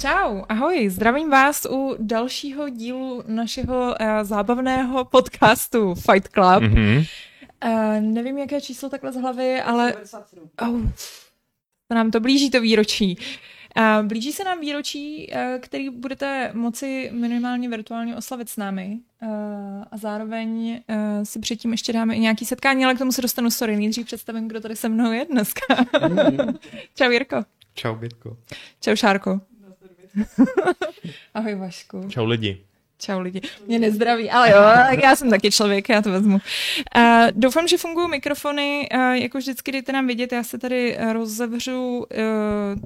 Čau, ahoj, zdravím vás u dalšího dílu našeho uh, zábavného podcastu Fight Club. Mm-hmm. Uh, nevím, jaké číslo takhle z hlavy, ale... Oh, to nám to blíží, to výročí. Uh, blíží se nám výročí, uh, který budete moci minimálně virtuálně oslavit s námi uh, a zároveň uh, si předtím ještě dáme i nějaký setkání, ale k tomu se dostanu sorry. Nejdřív představím, kdo tady se mnou je dneska. Mm. Čau Jirko. Čau Bětko. Čau Šárko. Ahoj Vašku. Čau lidi. Čau lidi. Mě nezdraví, ale jo, já jsem taky člověk, já to vezmu. Uh, doufám, že fungují mikrofony, uh, jako vždycky dejte nám vidět, já se tady rozevřu uh,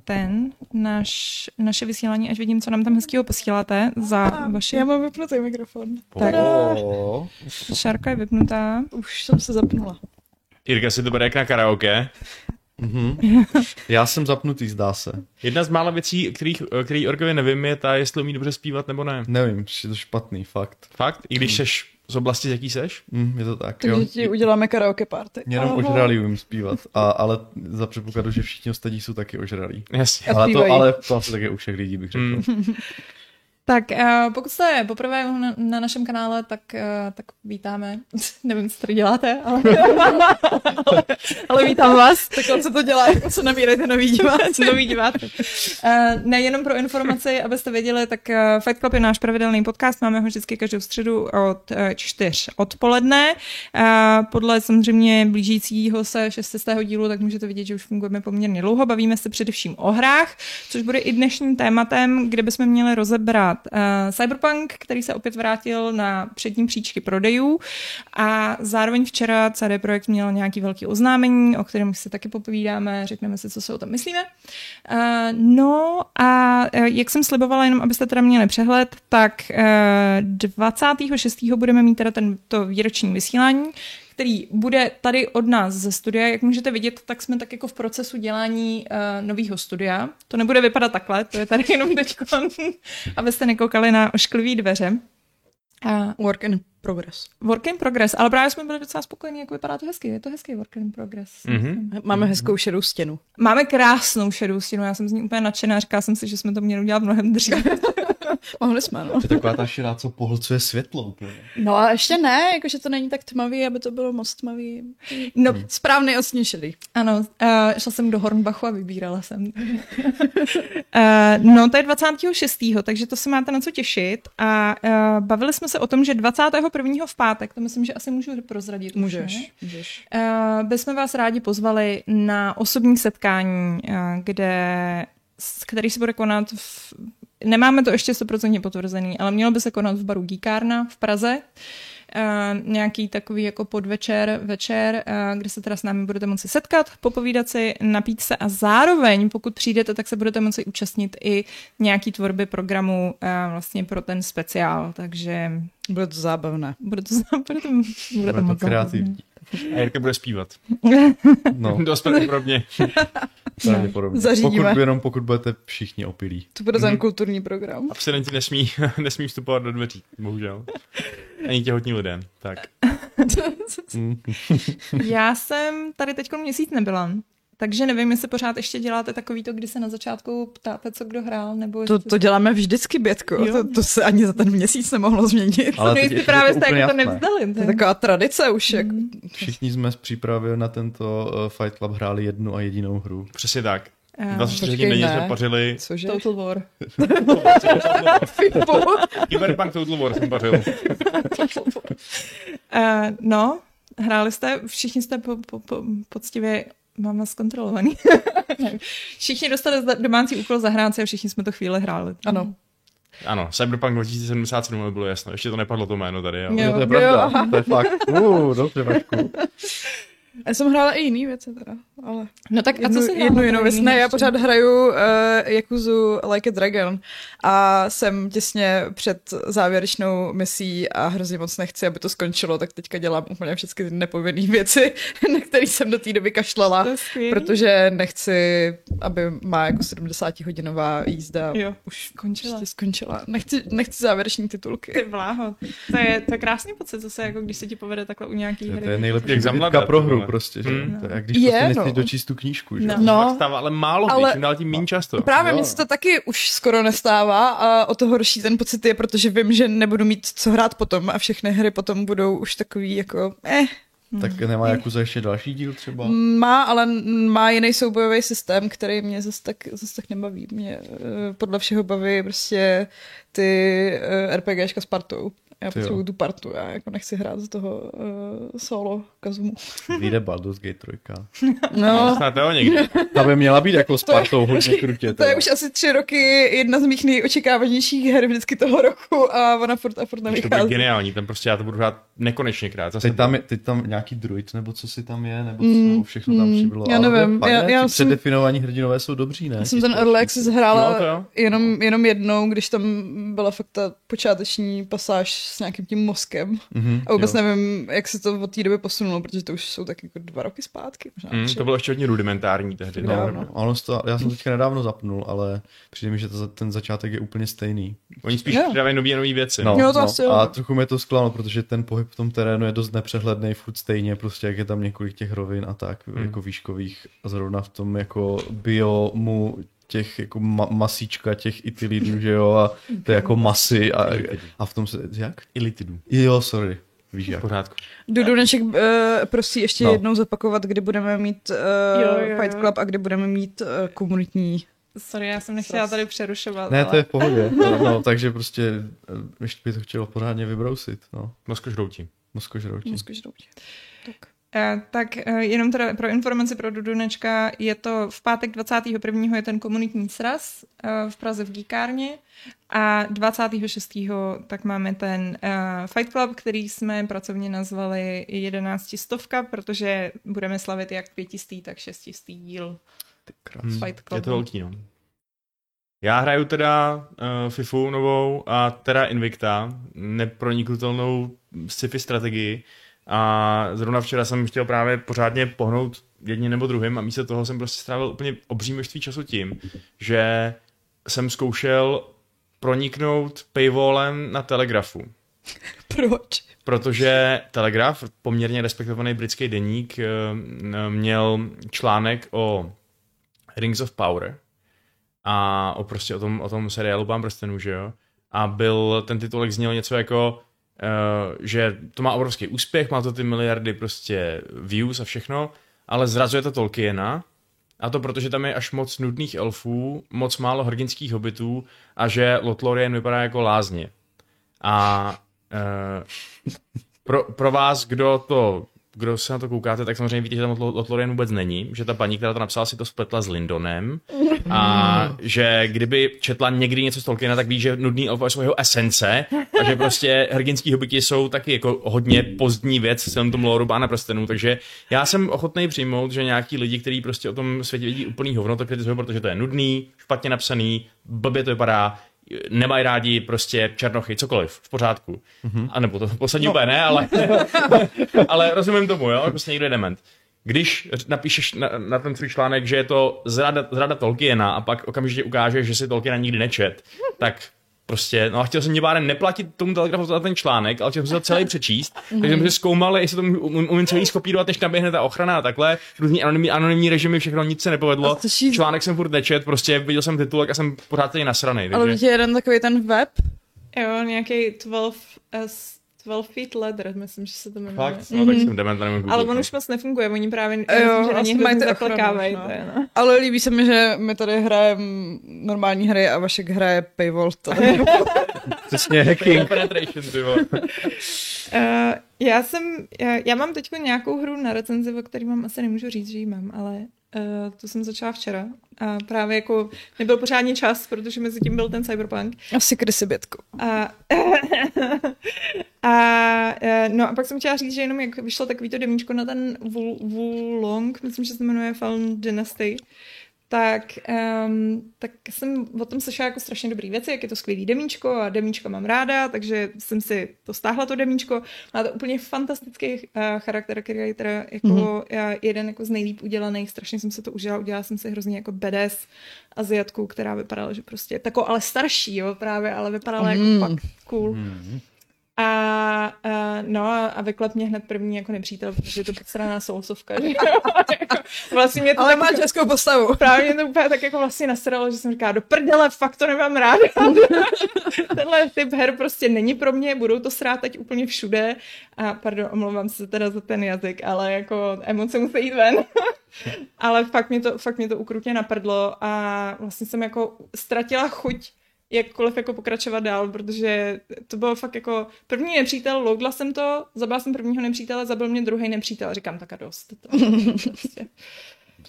ten, naš, naše vysílání, až vidím, co nám tam hezkýho posíláte za vaše... Já mám vypnutý mikrofon. Tak. Šárka je vypnutá. Už jsem se zapnula. Jirka si to bere jak na karaoke. Mm-hmm. Já jsem zapnutý, zdá se. Jedna z mála věcí, kterých, který Orkovi nevím, je ta, jestli umí dobře zpívat nebo ne. Nevím, je to špatný, fakt. Fakt? I když seš z oblasti, jaký seš? Mm, je to tak, Takže jo. ti uděláme karaoke party. Jenom Aha. ožralý umím zpívat, a, ale za předpokladu, že všichni ostatní jsou taky ožralí. Jasně. Ale to, ale to asi také u všech lidí bych řekl. Mm. Tak uh, pokud jste poprvé na, na našem kanále, tak, uh, tak vítáme. Nevím, co tady děláte, ale, ale, ale vítám vás. Takhle se to dělá, jako se nabírejte nový diváci. nový diváci. Uh, nejenom pro informaci, abyste věděli, tak uh, Fight Club je náš pravidelný podcast, máme ho vždycky každou středu od uh, čtyř odpoledne. Uh, podle samozřejmě blížícího se šestého dílu, tak můžete vidět, že už fungujeme poměrně dlouho. Bavíme se především o hrách, což bude i dnešním tématem, kde bychom měli rozebrat uh, Cyberpunk, který se opět vrátil na přední příčky prodejů a zároveň včera CD Projekt měl nějaký velký oznámení, o kterém si taky popovídáme, řekneme si, co si o tom myslíme. Uh, no a uh, jak jsem slibovala, jenom abyste teda měli přehled, tak uh, 26. budeme mít teda tento výroční vysílání, který bude tady od nás ze studia. Jak můžete vidět, tak jsme tak jako v procesu dělání uh, nového studia. To nebude vypadat takhle, to je tady jenom teď, abyste nekoukali na ošklivý dveře. Uh, work in progress. Work in progress, ale právě jsme byli docela spokojení, jak vypadá to hezky. Je to hezký work in progress. Mm-hmm. Máme hezkou šedou stěnu. Máme krásnou šedou stěnu, já jsem z ní úplně nadšená, říkala jsem si, že jsme to měli udělat mnohem dřív. Mohli jsme, no. To je taková ta širá, co pohlcuje světlo úplně. No a ještě ne, jakože to není tak tmavý, aby to bylo moc tmavý. No, hmm. správný osněšilý. Ano, uh, šla jsem do Hornbachu a vybírala jsem. uh, no, to je 26. takže to se máte na co těšit. A uh, bavili jsme se o tom, že 21. v pátek, to myslím, že asi můžu prozradit. Můžeš, už, můžeš. Uh, bychom vás rádi pozvali na osobní setkání, uh, kde který se bude konat v Nemáme to ještě 100% potvrzený, ale mělo by se konat v baru Gíkárna v Praze. Uh, nějaký takový jako podvečer, večer, uh, kde se teda s námi budete moci setkat, popovídat si, napít se a zároveň, pokud přijdete, tak se budete moci účastnit i nějaký tvorby programu uh, vlastně pro ten speciál, takže... Bude to zábavné. Bude to, bude to, bude to, bude to moc kreativní. Zábavné. A Jirka bude zpívat. No. Dost pravděpodobně. Zařídíme. Pokud, jenom pokud budete všichni opilí. To bude ten mm. kulturní program. Abstinenti nesmí, nesmí vstupovat do dveří, bohužel. Ani těhotní lidé. Tak. Já jsem tady teď měsíc nebyla. Takže nevím, jestli pořád ještě děláte takový to, kdy se na začátku ptáte, co kdo hrál, nebo... To, to děláme vždycky, Bětko. To, to, se ani za ten měsíc nemohlo změnit. Ale no, právě jste jako to nevzdali. To je taková tradice už. Mm. Jak... Všichni jsme z přípravy na tento uh, Fight Club hráli jednu a jedinou hru. Přesně tak. 24 hodin denně jsme pařili... Cože? Total War. Cyberpunk Total War jsem pařil. uh, no, hráli jste, všichni jste po, po, po, poctivě mám vás zkontrolovaný. všichni dostali domácí úkol zahrát a všichni jsme to chvíli hráli. Ano. Ano, Cyberpunk 2077 bylo jasno, ještě to nepadlo to jméno tady. Jo, jo to je pravda, jo. to je fakt. Uh, dobře, Vašku. Já jsem hrála i jiný věci teda, ale... No tak jednu, a co jsi Jednu jinou věc. Ne, já pořád hraju uh, Yakuzu Like a Dragon a jsem těsně před závěrečnou misí a hrozně moc nechci, aby to skončilo, tak teďka dělám úplně všechny ty nepovinné věci, na které jsem do té doby kašlala, protože nechci, aby má jako 70 hodinová jízda jo, už skončila. Prostě skončila. Nechci, nechci závěreční titulky. Ty bláho. To je, to je krásný pocit zase, jako když se ti povede takhle u nějaký hry. To je nejlepší jak pro hru prostě, že? Hmm. To je, když je, prostě si dočíst tu knížku, že? No. No. Tak stává, ale málo Ale- ale... čím dál tím méně často. Právě mně se to taky už skoro nestává a o to horší ten pocit je, protože vím, že nebudu mít co hrát potom a všechny hry potom budou už takový jako eh, Tak nemá Jakuza ještě další díl třeba? Má, ale má jiný soubojový systém, který mě zase tak, zase tak nebaví. Mě eh, podle všeho baví prostě ty eh, RPGčka s partou. Já Ty jo. potřebuju tu partu, já jako nechci hrát z toho uh, solo Kazumu. Vyjde Baldur's Gate 3. No, Snad jo někdy. Ta by měla být jako s partou hodně krutě. to je už asi tři roky jedna z mých nejočekávanějších her vždycky toho roku a ona furt a furt To bude nevychází. geniální, tam prostě já to budu hrát nekonečně krát. Zase Teď tam, je, teď tam nějaký druid, nebo co si tam je, nebo co, Mm, všechno tam mm, přibylo. já Ale nevím, fakt já- já jsem- předdefinovaní hrdinové jsou dobří, ne? Já jsem ten Early Access hrála No, to jenom, jenom jednou, když tam byla fakt ta počáteční pasáž s nějakým tím mozkem. Mhm, A vůbec jo. nevím, jak se to od té doby posunulo, protože to už jsou taky jako dva roky zpátky. Možná Mm, tři. to bylo ještě hodně rudimentární tehdy. No, No. no. Ono to, já jsem teďka nedávno zapnul, ale přijde mi, že to, ten začátek je úplně stejný. Oni spíš Jo. přidávají nové nové věci. No, Jo, to no. asi jo. A trochu mě to zklamalo, protože ten pohyb v tom terénu je dost nepřehledný, furt stejně, prostě jak je tam několik těch rovin a tak, Hmm. jako výškových. A zrovna v tom jako biomu těch jako ma- masíčka těch itilidů, že jo, a to je jako masy a, a v tom se, jak? Ilitidu. Jo, sorry, víš V jak. pořádku. Duduneček uh, prosí ještě No. no. jednou zopakovat, kdy budeme mít uh, Jo, jo, jo. Fight Club a kdy budeme mít uh, komunitní. Sorry, já jsem nechtěla tady přerušovat. Ne, ale... to je v pohodě. No, no, takže prostě eh, ještě by to chtělo pořádně vybrousit, no. Mozkožrouti. Mozkožroutí. Mozkožroutí. Tak. Eh, Tak eh, jenom teda pro informaci pro Dudunečka, je to v pátek 21. je ten komunitní sraz eh, v Praze v Díkárně a 26. tak máme ten eh, Fight Club, který jsme pracovně nazvali 11 stovka, protože budeme slavit jak pětistý, tak šestistý díl. Hmm, Fight je Clubu. to velký, no. Já hraju teda uh, FIFU novou a teda Invicta, neproniknutelnou sci-fi strategii a zrovna včera jsem chtěl právě pořádně pohnout jedním nebo druhým a místo toho jsem prostě strávil úplně obří množství času tím, že jsem zkoušel proniknout paywallem na Telegrafu. Proč? Protože Telegraph, poměrně respektovaný britský deník, eh, měl článek o Rings of Power a o prostě o tom, o tom seriálu Pán prstenů, že jo? A byl, ten titulek zněl něco jako, že to má obrovský úspěch, má to ty miliardy prostě views a všechno, ale zrazuje to Tolkiena, a to protože tam je až moc nudných elfů, moc málo hrdinských hobitů a že Lothlorien vypadá jako lázně. A uh, pro, pro vás, kdo to kdo se na to koukáte, tak samozřejmě víte, že tam Lot- Lothlorien vůbec není, že ta paní, která to napsala, si to spletla s Lindonem a že kdyby četla někdy něco z Tolkiena, tak ví, že nudný elfové jsou jeho esence a že prostě hrdinský hobiti jsou taky jako hodně pozdní věc v celém tom lore Bána prstenů, takže já jsem ochotný přijmout, že nějaký lidi, kteří prostě o tom světě vědí úplný hovno, to kritizují, protože to je nudný, špatně napsaný, blbě to vypadá, nemají rádi prostě černochy, cokoliv, v pořádku. Mm-hmm. A nebo to poslední no. úplně ne, ale, ale rozumím tomu, jo, prostě někdo je dement. Když napíšeš na, na ten svůj článek, že je to zrada, zrada Tolkiena a pak okamžitě ukážeš, že si Tolkiena nikdy nečet, tak prostě, no a chtěl jsem pádem neplatit tomu telegrafu za ten článek, ale chtěl jsem to celý přečíst, takže jsem si zkoumal, jestli to umím, umím celý skopírovat, než naběhne ta ochrana a takhle, různý anonymní, anonymní režimy, všechno, nic se nepovedlo. Ší- Článek jsem furt nečet, prostě viděl jsem titulek a jsem pořád tady nasranej, Ale takže... teď je jeden takový ten web. Jo, nějaký 12, uh, 12 feet ladder, myslím, že se to jmenuje. Fakt? No tak jsem dement nemůžu Ale on už moc nefunguje, oni právě Jo, myslím, že na něj hrozně no. no. Ale líbí se mi, že my tady hrajeme normální hry a Vašek hraje paywall. To Přesně hacking. Penetration. Uh, já jsem, já, já mám teď nějakou hru na recenzi, o který vám asi nemůžu říct, že ji mám, ale uh, to jsem začala včera a právě jako nebyl pořádně čas, protože mezi tím byl ten Cyberpunk. Asi krysy bětku. A, a eh, no a pak jsem chtěla říct, že jenom jak vyšlo takový to demíčko na ten Wu, Wulong, myslím, že se to jmenuje Fallen Dynasty, tak, um, tak jsem o tom slyšela jako strašně dobrý věci, jak je to skvělý demíčko a demíčko mám ráda, takže jsem si to stáhla to demíčko. Má to úplně fantastický uh, charakter, který je teda jako mm-hmm. jeden jako z nejlíp udělaných, strašně jsem se to užila, udělala jsem si hrozně jako badass Aziatku, která vypadala, že prostě tako, ale starší, jo, právě, ale vypadala mm. jako fakt cool. Mhm. A A, no a, a vyklep mě hned první jako nepřítel, protože je to straná sousovka. Jako vlastně mě to Ale tak, má českou postavu. Právě mě to úplně tak jako vlastně nasralo, že jsem říkala, do prdele, fakt to nemám ráda. Tenhle typ her prostě není pro mě, budou to srát teď úplně všude. A pardon, omlouvám se teda za ten jazyk, ale jako emoce musí jít ven. ale fakt mě, to, fakt mě to ukrutně naprdlo a vlastně jsem jako ztratila chuť jakkoliv jako pokračovat dál, protože to bylo fakt jako první nepřítel, loudla jsem to, zabila jsem prvního nepřítele, zabil mě druhý nepřítel. Říkám, tak a dost. To, prostě.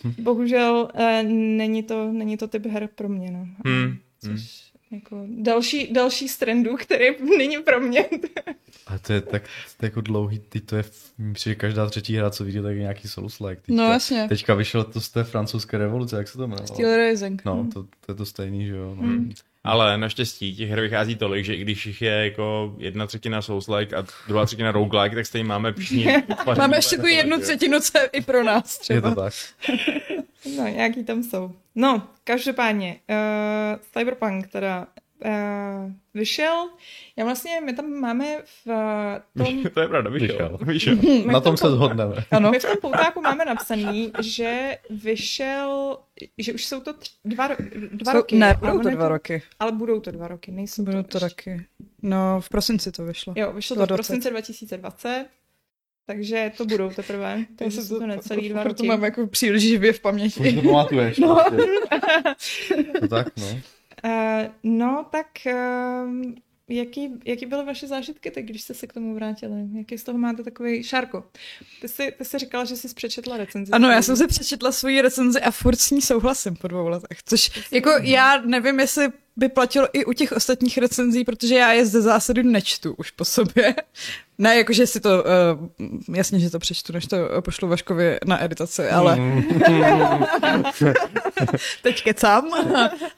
Bohužel eh, není, to, není to typ her pro mě. No. Hmm. Což jako další, další z trendů, který není pro mě. A to je tak to je jako dlouhý, ty to je, myslím, že každá třetí hra, co vidí, tak je nějaký Souls-like. Teďka, No jasně. Teďka vyšlo to z té francouzské revoluce, jak se to jmenovalo? Steel Rising. No, to, to je to stejný, že jo. No. Hmm. Ale naštěstí těch her vychází tolik, že i když jich je jako jedna třetina Souls-like a druhá třetina roguelike, tak stejně máme všichni. Máme ještě tu jednu třetinu, co je i pro nás Je třeba. to tak. No, nějaký tam jsou. No, každopádně, uh, Cyberpunk teda uh, vyšel. Já vlastně, my tam máme v uh, tom... to je pravda, vyšel. Vyšel. vyšel. Na v tom se shodneme. Ano. My v tom poutáku máme napsaný, že vyšel, že už jsou to tři, dva, dva Jsou, roky. ne, budou to dva roky. Ale budou to dva roky, nejsou Budou to taky. No, v prosinci to vyšlo. Jo, vyšlo to v 2020. prosince 2020, takže to budou teprve. Takže jsou to necelý dva Proto roky. mám jako příliš živě v Už paměti. to pamatuješ. No. To tak, no. Uh, no, tak uh, jaký, jaký byly vaše zážitky, tak když jste se k tomu vrátili? Jaký z toho máte takový Šárko? Ty jsi, ty jsi říkala, že jsi přečetla recenzi. Ano, já jsem si přečetla svoji recenzi a furt s ní souhlasím po dvou letech. Což jako já nevím, jestli by platilo i u těch ostatních recenzí, protože já je ze zásady nečtu už po sobě. Ne, jakože si to, uh, jasně, že to přečtu, než to pošlu Vaškovi na editaci, ale teď kecám.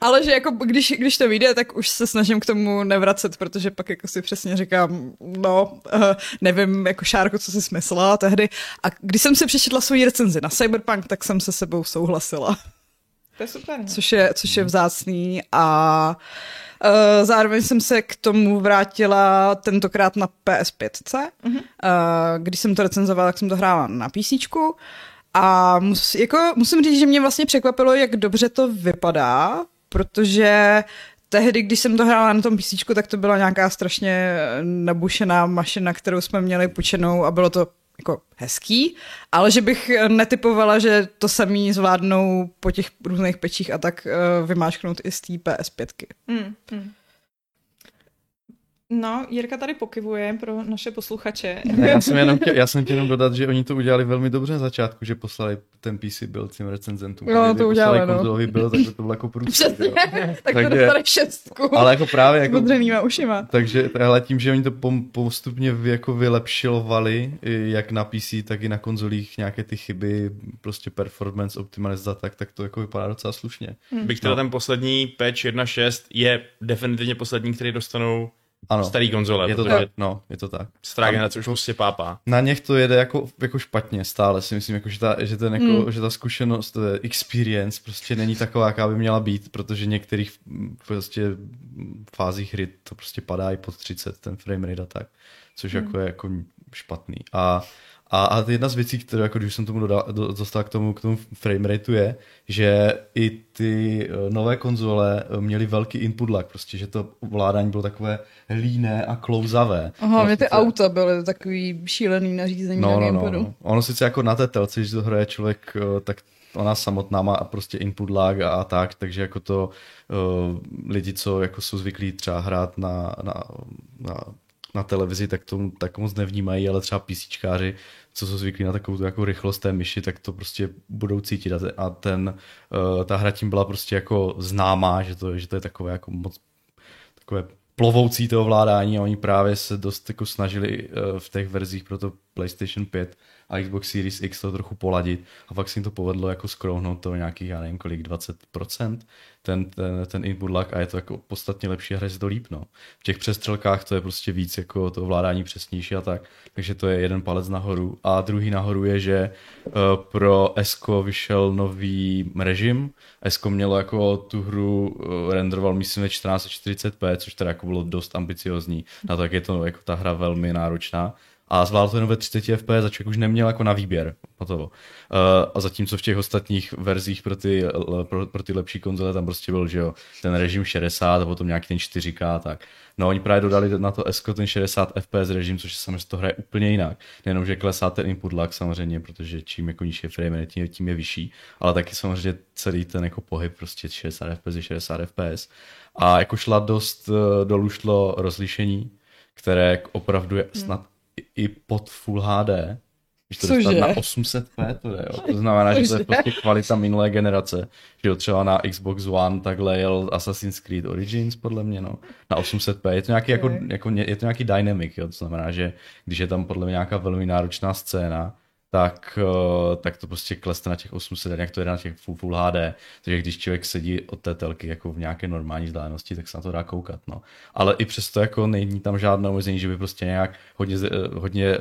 ale že jako když, když to vyjde, tak už se snažím k tomu nevracet, protože pak jako si přesně říkám, no, uh, nevím, jako Šárko, co jsi smyslela tehdy. A když jsem si přečetla svoji recenzi na Cyberpunk, tak jsem se sebou souhlasila To je super. No. což je, což je vzácný a uh, zároveň jsem se k tomu vrátila tentokrát na PS5, uh-huh. uh, když jsem to recenzovala, tak jsem to hrála na PC. A mus, jako, musím říct, že mě vlastně překvapilo, jak dobře to vypadá, protože tehdy, když jsem to hrála na tom PC, tak to byla nějaká strašně nabušená mašina, kterou jsme měli půjčenou a bylo to jako hezký, ale že bych netypovala, že to samý zvládnou po těch různých pečích a tak uh, vymáčknout i z té PS5. Hmm, hmm. No, Jirka tady pokivuje pro naše posluchače. Ne, já jsem jenom chtěl, já jsem chtěl jenom dodat, že oni to udělali velmi dobře na začátku, že poslali ten PC byl těm recenzentům. Jo, Kdyby to udělali, no. konzolový byl, tak by to bylo jako jo. tak to Takže- dostane šestku. Ale jako právě jako odřenýma ušima. Takže ale tím, že oni to pom- postupně jako vylepšilovali, jak na PC, tak i na konzolích nějaké ty chyby, prostě performance, optimalizace, tak, tak to jako vypadá docela slušně. Byť teda No. ten poslední patch 1.6 je definitivně poslední, který dostanou Ano, starý konzole, je to tak, no, je to tak. stará generace už prostě pápá. Na něch to jede jako, jako špatně stále, si myslím, jako, že, ta, že, ten, jako, Hmm. že ta zkušenost, to je experience prostě není taková, jaká by měla být, protože některých mm, prostě fázích hry to prostě padá i pod 30, ten frame rate a tak, což jako je jako špatný. A, a, a jedna z věcí, které, jako když jsem tomu dodal, do, dostal k tomu, k tomu frame rateu je, že i ty eh, nové konzole eh, měly velký input lag, prostě, že to ovládání bylo takové líné a klouzavé. Aha, No, mě ty sice- auta byly takový šílený nařízení No, na no, no, no. Ono sice jako na té telce, když to hraje člověk, eh, tak ona samotná má prostě input lag a, a tak, takže jako to uh, lidi, co jako jsou zvyklí třeba hrát na, na, na, na televizi, tak to tak moc nevnímají, ale třeba PCčkáři, co jsou zvyklí na takovou jako rychlost té myši, tak to prostě budou cítit. A, te, a ten, uh, ta hra tím byla prostě jako známá, že to, že to je takové jako moc takové plovoucí to ovládání a oni právě se dost jako snažili eh, v těch verzích pro to PlayStation 5 a Xbox Series X to trochu poladit a fakt si jim to povedlo jako skrouhnout to nějakých, já nevím kolik, 20%, ten, ten, ten input lag a je to jako podstatně lepší a hraje si to líp, no. V těch přestřelkách to je prostě víc jako to ovládání přesnější a tak, takže to je jeden palec nahoru. A druhý nahoru je, že uh, pro Esko vyšel nový režim, Esko mělo jako tu hru uh, renderoval myslím ve 1440p, což teda jako bylo dost ambiciozní, na to, jak je to jako ta hra velmi náročná a zvládl to jenom ve 30 fps, za člověk už neměl jako na výběr. Hotovo. Uh, a zatímco v těch ostatních verzích pro ty, pro, pro ty lepší konzole tam prostě byl, že jo, ten režim 60 a potom nějaký ten 4K tak. No oni právě dodali na to S ten 60 fps režim, což samozřejmě to hraje úplně jinak. Nejenom, že klesá ten input lag samozřejmě, protože čím jako nižší frame tím, tím je vyšší, ale taky samozřejmě celý ten jako pohyb prostě 60 fps je 60 fps. A jako šla dost eh, dolů šlo rozlišení, které opravdu je snad i pod Full HD. Když to dostat na 800p, to je, jo. To znamená, že to je prostě kvalita minulé generace. Že jo, třeba na Xbox One takhle jel Assassin's Creed Origins, podle mě, no. Na 800p. Je to nějaký, jako, jako, je to nějaký dynamic, jo. To znamená, že když je tam podle mě nějaká velmi náročná scéna, tak, eh, tak to prostě klesne na těch 800, jak to je na těch full, full HD. Takže když člověk sedí od té telky jako v nějaké normální vzdálenosti, tak se na to dá koukat. No. Ale i přesto jako není tam žádné omezení, že by prostě nějak hodně, eh, hodně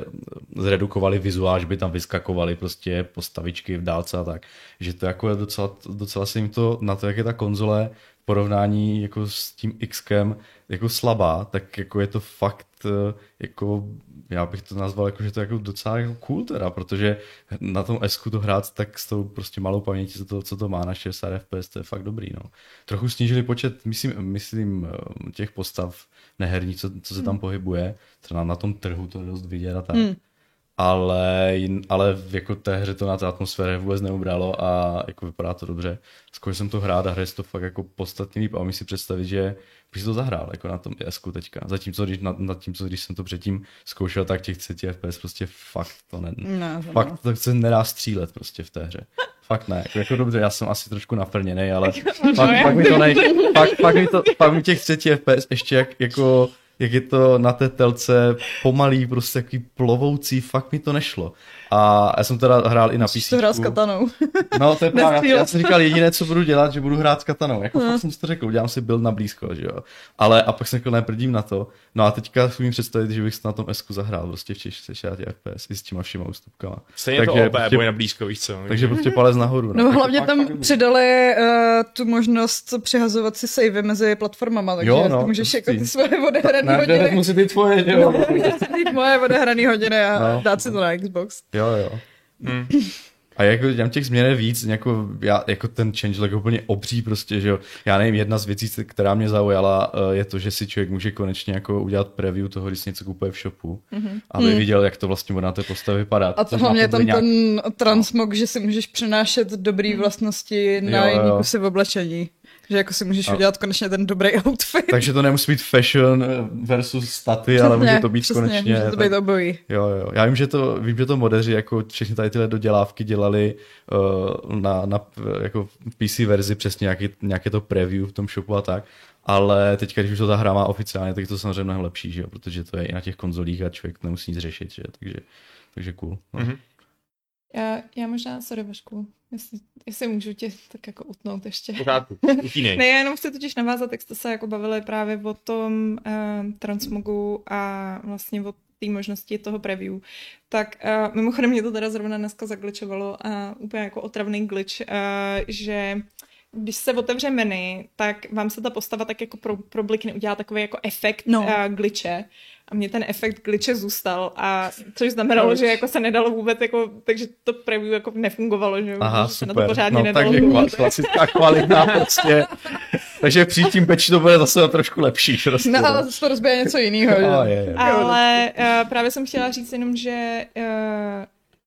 zredukovali vizuál, že by tam vyskakovali prostě postavičky v dálce a tak. Že to jako je docela, docela se jim to na to, jak je ta konzole porovnání jako s tím Xkem jako slabá, tak jako je to fakt eh, jako já bych to nazval jako, že to je jako docela jako cool teda, protože na tom S to hrát tak s tou prostě malou pamětí, co to, co to má na 60 FPS, to je fakt dobrý, no. Trochu snížili počet, myslím, myslím eh, těch postav neherní, co, co se tam hmm. pohybuje, třeba na tom trhu to je dost vidět a tak. Hmm ale, ale v jako té hře to na té atmosféře vůbec neubralo a jako vypadá to dobře. Zkoušel jsem to hrát a hraje to fakt jako podstatně líp a umím si představit, že bych si to zahrál jako na tom ESku teďka. Zatímco když, na, na tímco, když jsem to předtím zkoušel, tak těch 30 FPS prostě fakt to ne, no, to fakt to se nedá střílet prostě v té hře. Fakt ne, jako, jako dobře, já jsem asi trošku nafrněný, ale fakt, fakt, mi to nej, fakt, fakt, mi to, fakt mi těch 30 FPS ještě jak, jako jak je to na té telce pomalý, prostě takový plovoucí, fakt mi to nešlo. A já jsem teda hrál i na PC. to hrál s katanou. No, to je právě. Já, já, jsem říkal, jediné, co budu dělat, že budu hrát s katanou. Jako no. fakt jsem si to řekl, udělám si build na blízko, že jo. Ale a pak jsem řekl, neprdím na to. No a teďka si představit, že bych na tom Esku zahrál prostě v 60 FPS i s těma všema ústupkama. Stejně takže to OP, prostě, na blízko, víš co. Takže prostě palec nahoru. No, no hlavně tam fakt, přidali uh, tu možnost přehazovat si savey mezi platformama, takže jo, no, můžeš jako ty svoje odehrané hodiny. musí být tvoje, jo. musí být moje odehrané hodiny a no. dát si to na Xbox. Jo, jo. Mm. A jako tam těch změn je víc, jako, já, jako ten changelog je úplně obří prostě, že jo. Já nevím, jedna z věcí, která mě zaujala, eh, je to, že si člověk může konečně jako udělat preview toho, když si něco kupuje v shopu, mm-hmm. aby mm. viděl, jak to vlastně na té postavě vypadá. A to hlavně tam nějak... ten transmog, že si můžeš přenášet dobrý vlastnosti na jiný kusy v oblečení. Že jako si můžeš a... udělat konečně ten dobrý outfit. Takže to nemusí být fashion versus staty, ale může to být přesně, konečně. Může to být tak... obojí. Jo, jo. Já vím, že to, vím, že to modeři jako všechny tady tyhle dodělávky dělali uh, na, na jako PC verzi přesně nějaký, nějaké to preview v tom shopu a tak. Ale teď, když už to ta hra má oficiálně, tak je to samozřejmě mnohem lepší, že jo? protože to je i na těch konzolích a člověk nemusí nic řešit, že? Takže, takže cool. No. Mm-hmm. Já, já možná, sorry Vašku, jestli, jestli můžu tě tak jako utnout ještě. Pořádku, ne, já jenom chci totiž navázat, jak jste se jako bavili právě o tom uh, transmogu a vlastně o té možnosti toho preview. Tak uh, mimochodem mě to teda zrovna dneska zagličovalo a úplně jako otravný glitch, uh, že když se otevře menu, tak vám se ta postava tak jako pro, pro blikny udělá takový jako efekt no. uh, glitche a mě ten efekt glitche zůstal a což znamenalo, Proč? že jako se nedalo vůbec jako, takže to preview jako nefungovalo, že Aha, se super. na to pořádně no, nedalo. Takže klasická kvalita prostě. takže při tím peči to bude zase trošku lepší. Prostě, no, ale to rozbije něco jiného. Je, je. Ale uh, právě jsem chtěla říct jenom, že uh,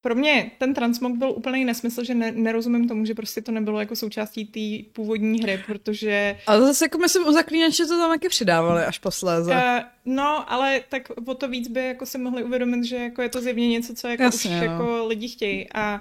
pro mě ten transmog byl úplný nesmysl, že ne, nerozumím tomu, že prostě to nebylo jako součástí té původní hry, protože... Ale zase jako myslím o zaklínače to tam taky přidávali až posléze. Uh, no, ale tak o to víc by jako si mohli uvědomit, že jako je to zjevně něco, co jako Jasně, už no. jako lidi chtějí a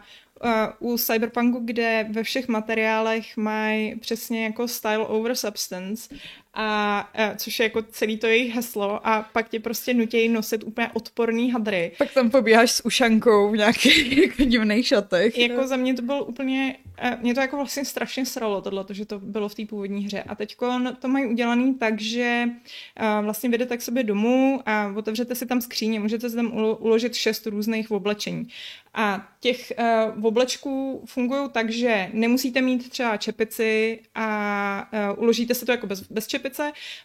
uh, u Cyberpunku, kde ve všech materiálech mají přesně jako style over substance a, a což je jako celý to jejich heslo a pak tě prostě nutějí nosit úplně odporný hadry. Pak tam pobíháš s ušankou v nějakých jako divných šatech. Jako za mě to bylo úplně, eh, mě to jako vlastně strašně sralo tohle, že to bylo v té původní hře a teď to mají udělaný tak, že eh, vlastně vyjdete k sobě domů a otevřete si tam skříně, můžete si tam uložit šest různých oblečení. A těch uh, oblečků fungují tak, že nemusíte mít třeba čepici a uh, uložíte si to jako bez, bez čepice.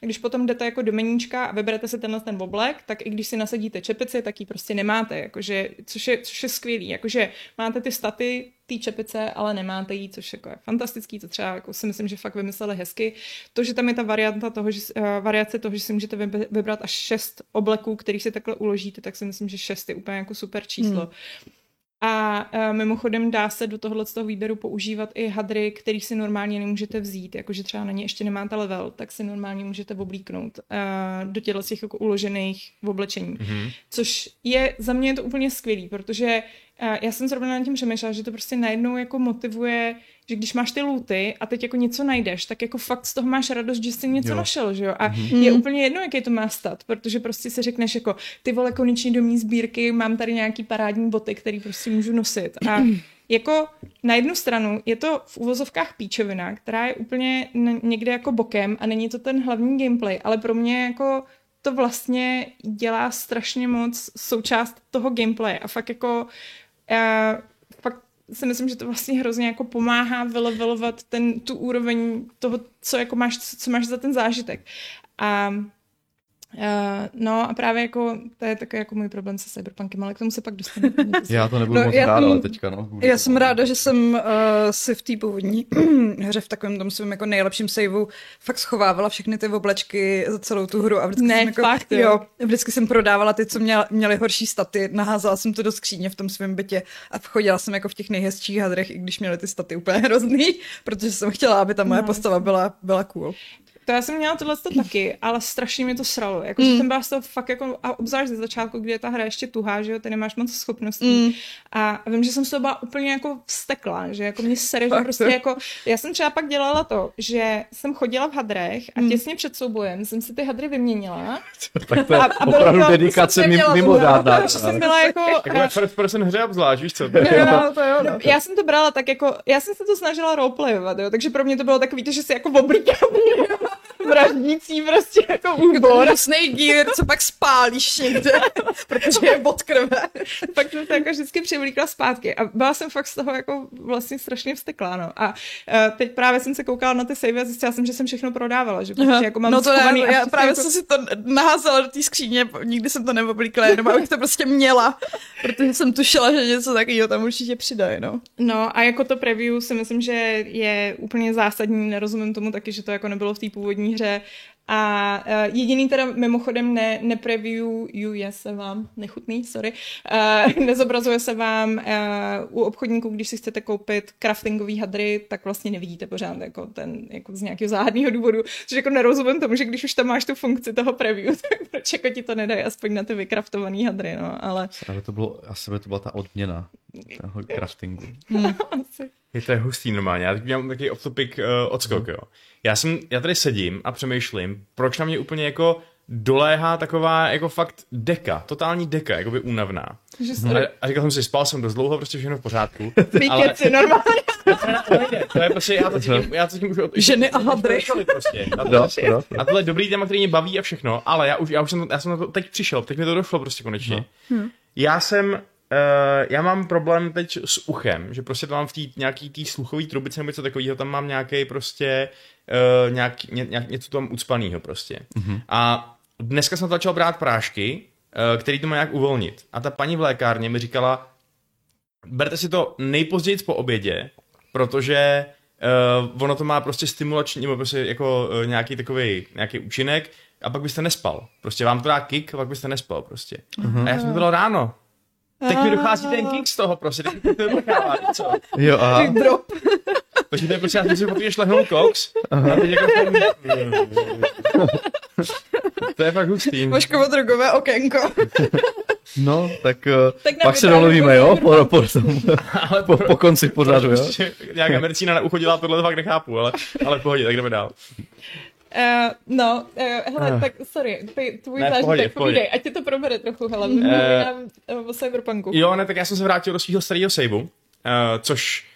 A když potom jdete jako do meníčka a vyberete si tenhle ten oblek, tak i když si nasadíte čepici, tak ji prostě nemáte, jakože, což, je, což je skvělý. Jakože máte ty staty té čepice, ale nemáte jí, což jako je fantastický, to třeba jako si myslím, že fakt vymysleli hezky. To, že tam je ta varianta toho, že, uh, variace toho, že si můžete vybrat až šest obleků, který si takhle uložíte, tak si myslím, že šest je úplně jako super číslo. Hmm. A uh, mimochodem dá se do tohohle toho výběru používat i hadry, který si normálně nemůžete vzít, jakože třeba na ně ještě nemáte level, tak si normálně můžete oblíknout uh, do těchto těch jako uložených v oblečení. Mm-hmm. Což je, za mě je to úplně skvělý, protože já jsem zrovna nad tím přemýšlela, že to prostě najednou jako motivuje že když máš ty luty a teď jako něco najdeš, tak jako fakt z toho máš radost, že jsi něco jo. našel, že jo? A mm-hmm. je úplně jedno, jaký to má stat, protože prostě si řekneš jako ty vole konečně do mý sbírky, mám tady nějaký parádní boty, který prostě můžu nosit. A jako na jednu stranu je to v uvozovkách píčovina, která je úplně někde jako bokem a není to ten hlavní gameplay, ale pro mě jako to vlastně dělá strašně moc součást toho gameplay a fakt jako uh, si myslím, že to vlastně hrozně jako pomáhá vylevelovat ten, tu úroveň toho, co jako máš, co máš za ten zážitek. A Uh, no a právě jako, to je takový jako můj problém se cyberpunkem, ale k tomu se pak dostanu. já to nebudu no, moc já, rád, ale teďka no. Já jsem ráda, že jsem uh, si v té původní hře v takovém tom svém jako nejlepším saveu fakt schovávala všechny ty oblečky za celou tu hru a vždycky ne, jsem jako, fakt, jo. jo. vždycky jsem prodávala ty, co měla, měly horší staty, naházela jsem to do skříně v tom svém bytě a chodila jsem jako v těch nejhezčích hadrech, i když měly ty staty úplně hrozný, protože jsem chtěla, aby ta moje no. postava byla, byla cool. To já jsem měla tohle taky, ale strašně mě to sralo. Jako, mm. jsem byla z toho fakt jako, a obzvlášť ze začátku, kdy je ta hra ještě tuhá, že jo, ty nemáš moc schopností. Mm. A vím, že jsem z toho byla úplně jako vstekla, že jako mě sere, že prostě jako, já jsem třeba pak dělala to, že jsem chodila v hadrech a mm. těsně před soubojem jsem si ty hadry vyměnila. tak to je a, a opravdu to, dedikace mimo dávna. jsem byla jako... Jako first person hře obzvlášť, víš co? no, to jo, no. Já jsem to brala tak jako, já jsem se to snažila roleplayovat, jo, takže pro mě to bylo takový že si jako oblíkám vraždící prostě jako úbor. Hnusný dír, co pak spálíš někde, protože je bod krve. pak jsem to jako vždycky přivlíkla zpátky a byla jsem fakt z toho jako vlastně strašně vsteklá, no. A uh, teď právě jsem se koukala na ty save a zjistila jsem, že jsem všechno prodávala, že prostě jako mám No to ne, já právě jako... jsem si to naházela do té skříně, nikdy jsem to neoblíkla, jenom abych to prostě měla, protože jsem tušila, že něco takového tam určitě přidají, no. No a jako to preview si myslím, že je úplně zásadní, nerozumím tomu taky, že to jako nebylo v té původní hře a uh, jediný teda mimochodem ne, nepreviewuje se vám, nechutný, sorry, uh, nezobrazuje se vám uh, u obchodníků, když si chcete koupit craftingové hadry, tak vlastně nevidíte pořád jako ten, jako z nějakého záhadného důvodu, což jako nerozumím tomu, že když už tam máš tu funkci toho preview, tak proč jako ti to nedají aspoň na ty vykraftované hadry, no, ale... Ale to bylo, asi by to byla ta odměna toho craftingu. Hmm. Je to je hustý normálně. Já teď mám takový off-topic uh, odskok, jo. Já jsem, já tady sedím a přemýšlím, proč na mě úplně jako doléhá taková jako fakt deka, totální deka, jakoby únavná. A, a říkal jsem si, spal jsem dost dlouho, prostě všechno v pořádku. ale... si normálně. to je prostě, já to tím, já to tím už... Od... Ženy a hadry. Prostě. A, to, a tohle je dobrý téma, který mě baví a všechno, ale já už, já už jsem, já jsem na to teď přišel, teď mi to došlo prostě konečně. Hmm. Já jsem já mám problém teď s uchem, že prostě to mám v té nějaký tý sluchový trubice nebo něco takového, tam mám nějaký prostě uh, nějak, ně, nějak, něco tam ucpanýho prostě. Mm-hmm. A dneska jsem začal brát prášky, uh, který to má nějak uvolnit. A ta paní v lékárně mi říkala, berte si to nejpozději po obědě, protože uh, ono to má prostě stimulační, nebo prostě jako uh, nějaký takový nějaký účinek a pak byste nespal. Prostě vám to dá kick a pak byste nespal prostě. Uh-huh. A já jsem to bylo ráno. Teď mi dochází ten kick z toho, prostě, teď to vyprchává, co? Jo, aha. Drop. Takže to je prostě, já si popiješ lehnout koks, a teď jako To je fakt hustý. Vaškovo drogové okénko. No, tak, tak pak se domluvíme, jo? Po, po, ale po, po konci pořadu, jo? Prostě nějaká medicína na ucho dělá tohle, to fakt nechápu, ale, ale v pohodě, tak jdeme dál. Uh, no, uh, hele, Ah. tak sorry, ty, tvůj Ne, pohodě, zážitek, v pohodě. povídej, ať ti to probere trochu, hele, uh, o Cyberpunku. Jo, ne, tak já jsem se vrátil do svého starého saveu, uh, což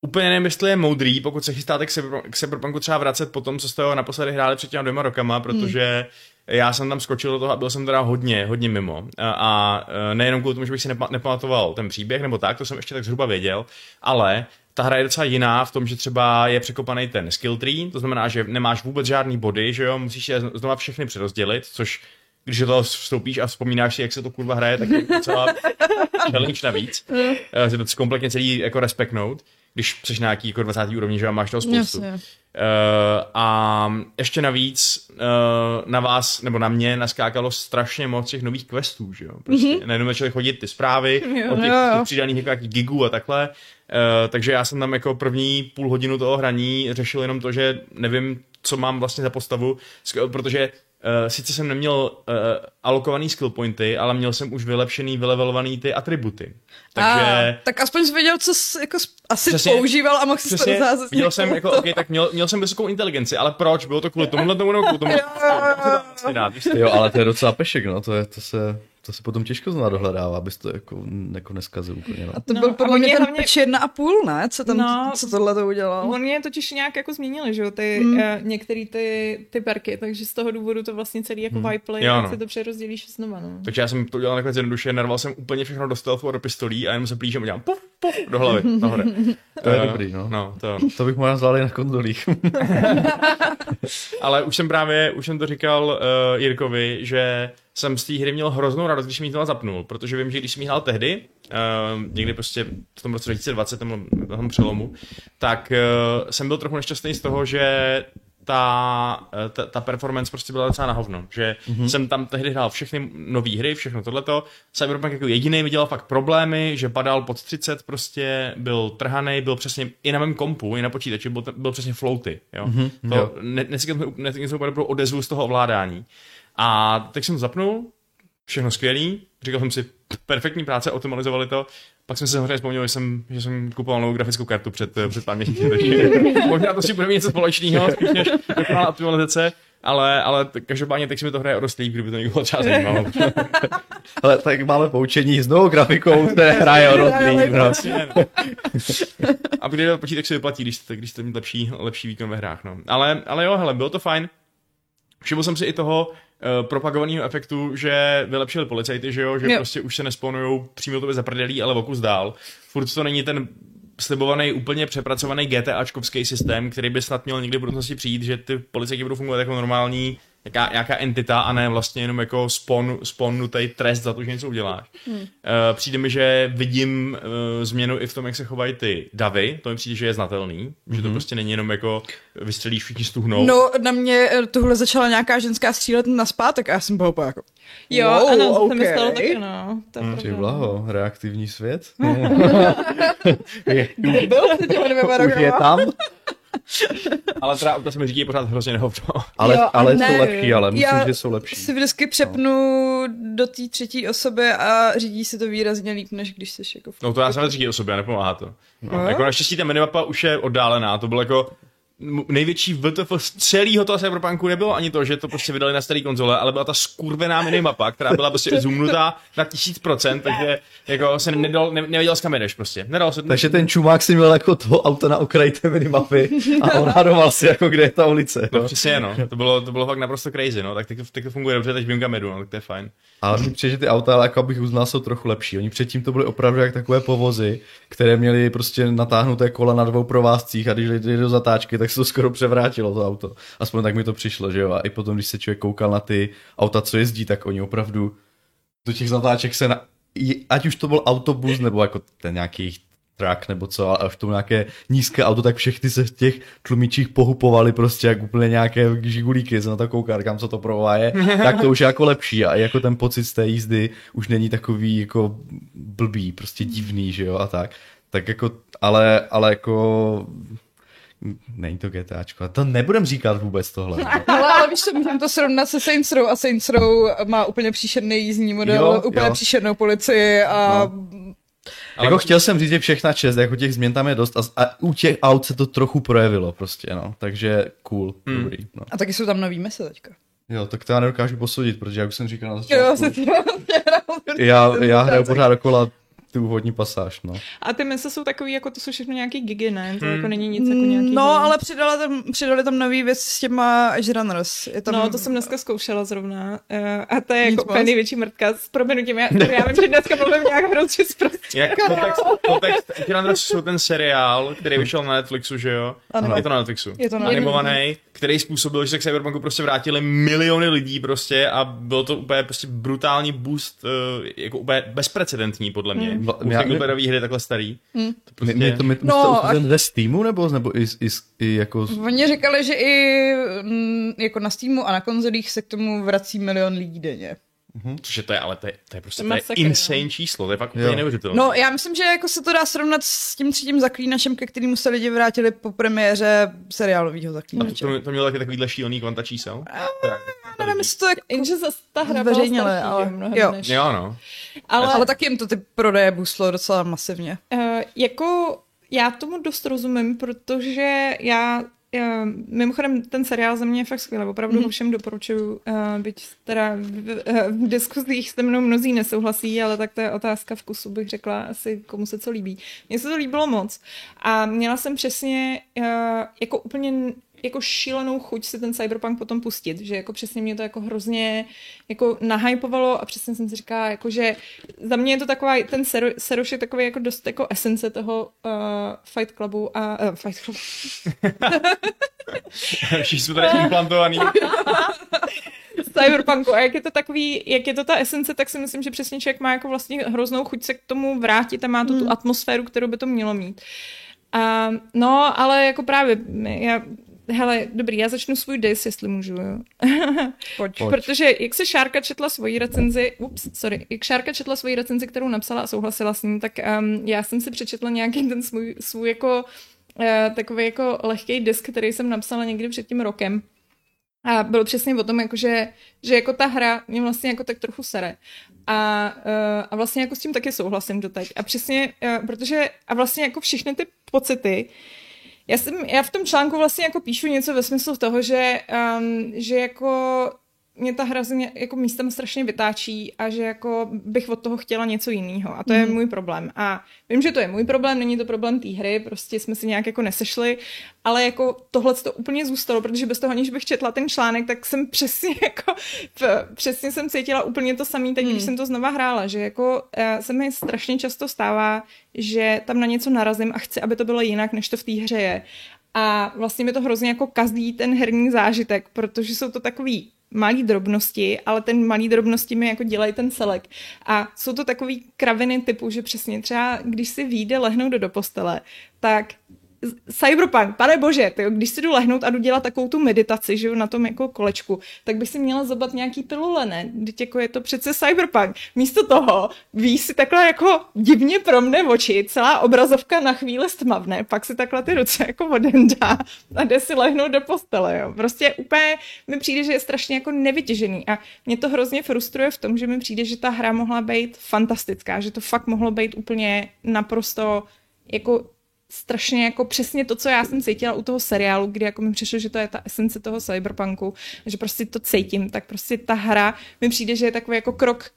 úplně nevím, jestli je moudrý, pokud se chystáte k, cyber, k Cyberpunku třeba vracet po tom, co jste ho naposledy hráli před těma dvěma rokama, protože já jsem tam skočil do toho a byl jsem teda hodně, hodně mimo. A, a nejenom kvůli tomu, že bych si nepa- nepamatoval ten příběh nebo tak, to jsem ještě tak zhruba věděl, ale ta hra je docela jiná v tom, že třeba je překopaný ten skill tree, to znamená, že nemáš vůbec žádný body, že jo, musíš je znova všechny přerozdělit, což když do toho vstoupíš a vzpomínáš si, jak se to kurva hraje, tak je docela challenge navíc. Eh, že to kompletně celý jako respektnout, když na nějaký jako 20. úrovni, že jo, máš toho spoustu. Jasně. Uh, a ještě navíc uh, na vás, nebo na mě naskákalo strašně moc těch nových questů, že jo. Prostě mm-hmm. najednou začaly chodit ty zprávy Jo. o těch, Jo, jo. těch přidaných jako jaký gigů a takhle. Uh, takže já jsem tam jako první půl hodinu toho hraní řešil jenom to, že nevím, co mám vlastně za postavu, protože Uh, sice jsem neměl uh, alokovaný skill pointy, ale měl jsem už vylepšený, vylevelovaný ty atributy. Takže... A, tak aspoň jsi věděl, co jsi jako asi Přesně. používal a mohl si to Přesně, zázet viděl jsem, jako, okay, tak měl, měl jsem vysokou inteligenci, ale proč? Bylo to kvůli tomuhle tomu nebo kvůli tomu? Jo, ale to je docela pešek, no, to, je, to, se, to se potom těžko zná dohledává, abys to jako, jako neskazil úplně, no. A to No, byl podle mě ten hlavně- jedna a půl, ne? Co, tam, No. co tohle to udělal? Oni je totiž nějak jako změnili, že jo, ty, Hmm. mm. uh, některé ty, ty perky, takže z toho důvodu to vlastně celý jako mm. vyplay, jo, no. si to přerozdělíš znova, no. Takže já jsem to udělal nakonec jednoduše, narval jsem úplně všechno do stealthu a do pistolí a jenom se plížem a dělám puf, puf, do hlavy, nahoře. To je Eh, dobrý, no. No, to. To bych možná zvládl i na konzolích. Ale už jsem právě, už jsem to říkal uh, Jirkovi, že jsem z té hry měl hroznou radost, když ji znova zapnul, protože vím, že když jsem ji hrál tehdy, uh, někdy prostě v tom roce 2020, tam, tom přelomu, tak uh, jsem byl trochu nešťastný z toho, že ta, eh, ta, ta performance prostě byla docela na hovno, že mm-hmm. jsem tam tehdy hrál všechny nové hry, všechno tohleto, Cyberpunk jako jediný mi dělal fakt problémy, že padal pod 30 prostě, byl trhaný, byl přesně i na mém kompu, i na počítači, byl, byl přesně floaty, jo. Mm-hmm, to, jo. ne, necítil jsem, úplně dobrou odezvu z toho ovládání. A tak jsem to zapnul, všechno skvělý, říkal jsem si, perfektní práce, optimalizovali to, pak jsem si samozřejmě vzpomněl, že jsem, že jsem kupoval novou grafickou kartu před, před pár měsíci, takže možná to si bude mít něco společného, spíš než dokonalá optimalizace, ale, ale každopádně teď si mi to hraje o dost líp, kdyby to někoho třeba zajímalo. Ale tak máme poučení s novou grafikou, které hraje o rozlík, no. A kdy počítač se vyplatí, když, jste- když jste mít lepší, lepší výkon ve hrách. No. Ale, ale jo, hele, bylo to fajn. Všiml jsem si i toho propagovaného efektu, že vylepšili policajty, že jo, že Jo. jo. prostě už se nesponujou přímo tobě za prdelí, ale vokus dál. Furt to není ten slibovaný úplně přepracovaný GTAčkovský systém, který by snad měl někdy v budoucnosti přijít, že ty policajti budou fungovat jako normální nějaká, nějaká entita a ne vlastně jenom jako spon, sponnutý trest za to, že něco uděláš. Hmm. Uh, přijde mi, že vidím uh, změnu i v tom, jak se chovají ty davy, to mi přijde, že je znatelný, mm-hmm. že to prostě není jenom jako vystřelíš, všichni stuhnou. No, na mě eh, tohle začala nějaká ženská střílet na zpátek a já jsem úplně jako... Jo, wow, ano, to okay. mi stalo taky, no. To je Mm. Ty blaho, reaktivní svět. Byl před těmi dvěma Už je tam, Ale teda auta se mi říkají pořád hrozně nehovno. ale, Jo, ale ne, jsou lepší, ale myslím, já že jsou lepší. Si vždycky přepnu do té třetí osoby a řídí si to výrazně líp, než když jsi jako... v- No to já jsem říkal o sobě, nepomáhá to. No. Jo? Jako naštěstí ta minimapa už je oddálená, to bylo jako největší VTF z celého toho Cyberpunku nebylo ani to, že to prostě vydali na staré konzole, ale byla ta skurvená minimapa, která byla prostě zoomnutá na tisíc procent, takže jako se nedal, ne, nevěděl s kam jedeš prostě. Nedal se Takže ten čumák si měl jako toho auta na okraji té minimapy a odhadoval si jako, kde je ta ulice. No No. přesně, no. To bylo, to bylo fakt naprosto crazy, no. Tak teď, to- teď to funguje dobře, teď vím kam jedu, no, tak to je fajn. Ale mi přijde, že ty auta, ale jako abych uznal, jsou trochu lepší. Oni předtím to byly opravdu jak takové povozy, které měly prostě natáhnuté kola na dvou provázcích a když jeli do zatáčky, tak se to skoro převrátilo to auto. Aspoň tak mi to přišlo, že jo. A i potom, když se člověk koukal na ty auta, co jezdí, tak oni opravdu do těch zatáček se na... Ať už to byl autobus, nebo jako ten nějaký truck nebo co, ale až to nějaké nízké auto, tak všechny se v těch tlumičích pohupovali prostě jak úplně nějaké žigulíky, se na to kouká, kam co to prováje, tak to už je jako lepší a jako ten pocit z té jízdy už není takový jako blbý, prostě divný, že jo, a tak. Tak jako, ale, ale jako Není to GTAčko. A to nebudem říkat vůbec tohle. Ale, ale víš co, můžeme to srovnat se Saints Row a Saints Row má úplně příšerný jízdní model, Jo, úplně jo. příšernou policii a Ale jako chtěl jsem říct, že všechna čest, jako těch změn tam je dost a, a u těch aut se to trochu projevilo prostě, no. Takže cool, hmm. dobrý. No. A taky jsou tam nový mise teďka. Jo, tak to já nedokážu posoudit, protože jak už jsem říkal na začátku, já, já hraju pořád dokola ty úvodní pasáž, no. A ty mise jsou takový, jako to jsou všechno nějaký gigy, ne? To hmm. jako není nic jako nějaký... No, ale přidali tam, přidali tam nový věc s těma Edge Runners. Je tam... No, to jsem dneska zkoušela zrovna. Uh, a to je nic jako úplně největší mrtka s proměnutím. Já, já vím, že dneska mluvím nějak hrozně zprostě. Jak kontext, kontext Edge Runners jsou ten seriál, který vyšel na Netflixu, že jo? Ano. Je to na Netflixu. Je to na Animovaný, který způsobil, že se k Cyberpunku prostě vrátili miliony lidí prostě a bylo to úplně prostě brutální boost, uh, jako úplně bezprecedentní podle mě. Hmm. Já, nový hry takhle starý. Hmm. To prostě... Mě, mě to, mě, no, a... ve Steamu nebo, nebo i, i, i jako... Oni říkali, že i mm, jako na Steamu a na konzolích se k tomu vrací milion lidí denně. Mm-hmm. Což je to je, ale to je, to je prostě to je insane no. číslo, to je fakt úplně neuvěřitelné. No já myslím, že jako se to dá srovnat s tím třetím zaklínačem, ke kterému se lidi vrátili po premiéře seriálového zaklínače. To, to mělo taky takovýhle šílený kvanta čísel? Já nevím, jestli to jak... Jenže zase ta hra byla ale... Jo. Než... jo, no. Ale... ale taky jim to ty prodeje boostlo docela masivně. Uh, jako já tomu dost rozumím, protože já já, mimochodem, ten seriál za mě je fakt skvělý, opravdu mm-hmm. ho všem doporučuju, uh, byť teda v, v, v diskuzích se mnou mnozí nesouhlasí, ale tak to je otázka vkusu, bych řekla asi komu se co líbí. Mně se to líbilo moc a měla jsem přesně uh, jako úplně jako šílenou chuť si ten cyberpunk potom pustit, že jako přesně mě to jako hrozně jako nahypovalo a přesně jsem si říkala, jako že za mě je to taková, ten Seroš je takový jako dost jako esence toho uh, Fight Clubu a uh, Fight Clubu. Všichni jsou tady implantovaný. Cyberpunku. A jak je to takový, jak je to ta esence, tak si myslím, že přesně člověk má jako vlastně hroznou chuť se k tomu vrátit a má to hmm. tu atmosféru, kterou by to mělo mít. A, no, ale jako právě, já Hele, dobrý, já začnu svůj dis, jestli můžu, jo. Pojď. Pojď. Protože jak se Šárka četla svoji recenzi, ups, sorry, jak Šárka četla svoji recenzi, kterou napsala a souhlasila s ním, tak um, já jsem si přečetla nějaký ten svůj, svůj jako uh, takový jako lehký disk, který jsem napsala někdy před tím rokem. A bylo přesně o tom, jako že, že jako ta hra mě vlastně jako tak trochu sere. A, uh, a vlastně jako s tím taky souhlasím doteď. A přesně, uh, protože, a vlastně jako všechny ty pocity, uh, já, jsem, já v tom článku vlastně jako píšu něco ve smyslu toho, že, um, že jako mě ta hra mě jako místem strašně vytáčí a že jako bych od toho chtěla něco jiného. A to mm. je mhm. můj problém. A vím, že to je můj problém, není to problém té hry, prostě jsme si nějak jako nesešli, ale jako tohle to úplně zůstalo, protože bez toho, aniž bych četla ten článek, tak jsem přesně jako, přesně jsem cítila úplně to samé, teď, mm. když mhm. jsem to znova hrála, že jako uh, se mi strašně často stává, že tam na něco narazím a chci, aby to bylo jinak, než to v té hře je. A vlastně mi to hrozně jako kazí ten herní zážitek, protože jsou to takový malý drobnosti, ale ten malý drobnosti mi jako dělají ten celek. A jsou to takový kraviny typu, že přesně třeba, když si vyjde lehnout do, do postele, tak Cyberpunk, pane bože, tyjo, když si jdu lehnout a jdu dělat takovou tu meditaci, že jo, na tom jako kolečku, tak bych si měla zobat nějaký pilule, ne? Teď jako je to přece Cyberpunk. Místo toho ví si takhle jako divně promne oči, celá obrazovka na chvíli stmavne, pak si takhle ty ruce jako odendá a jde si lehnout do postele, jo. Prostě úplně mi přijde, že je strašně jako nevytěžený a mě to hrozně frustruje v tom, že mi přijde, že ta hra mohla být fantastická, že to fakt mohlo být úplně naprosto jako strašně jako přesně to, co já jsem cítila u toho seriálu, kdy jako mi přišlo, že to je ta esence toho cyberpunku, že prostě to cítím, tak prostě ta hra mi přijde, že je takový jako krok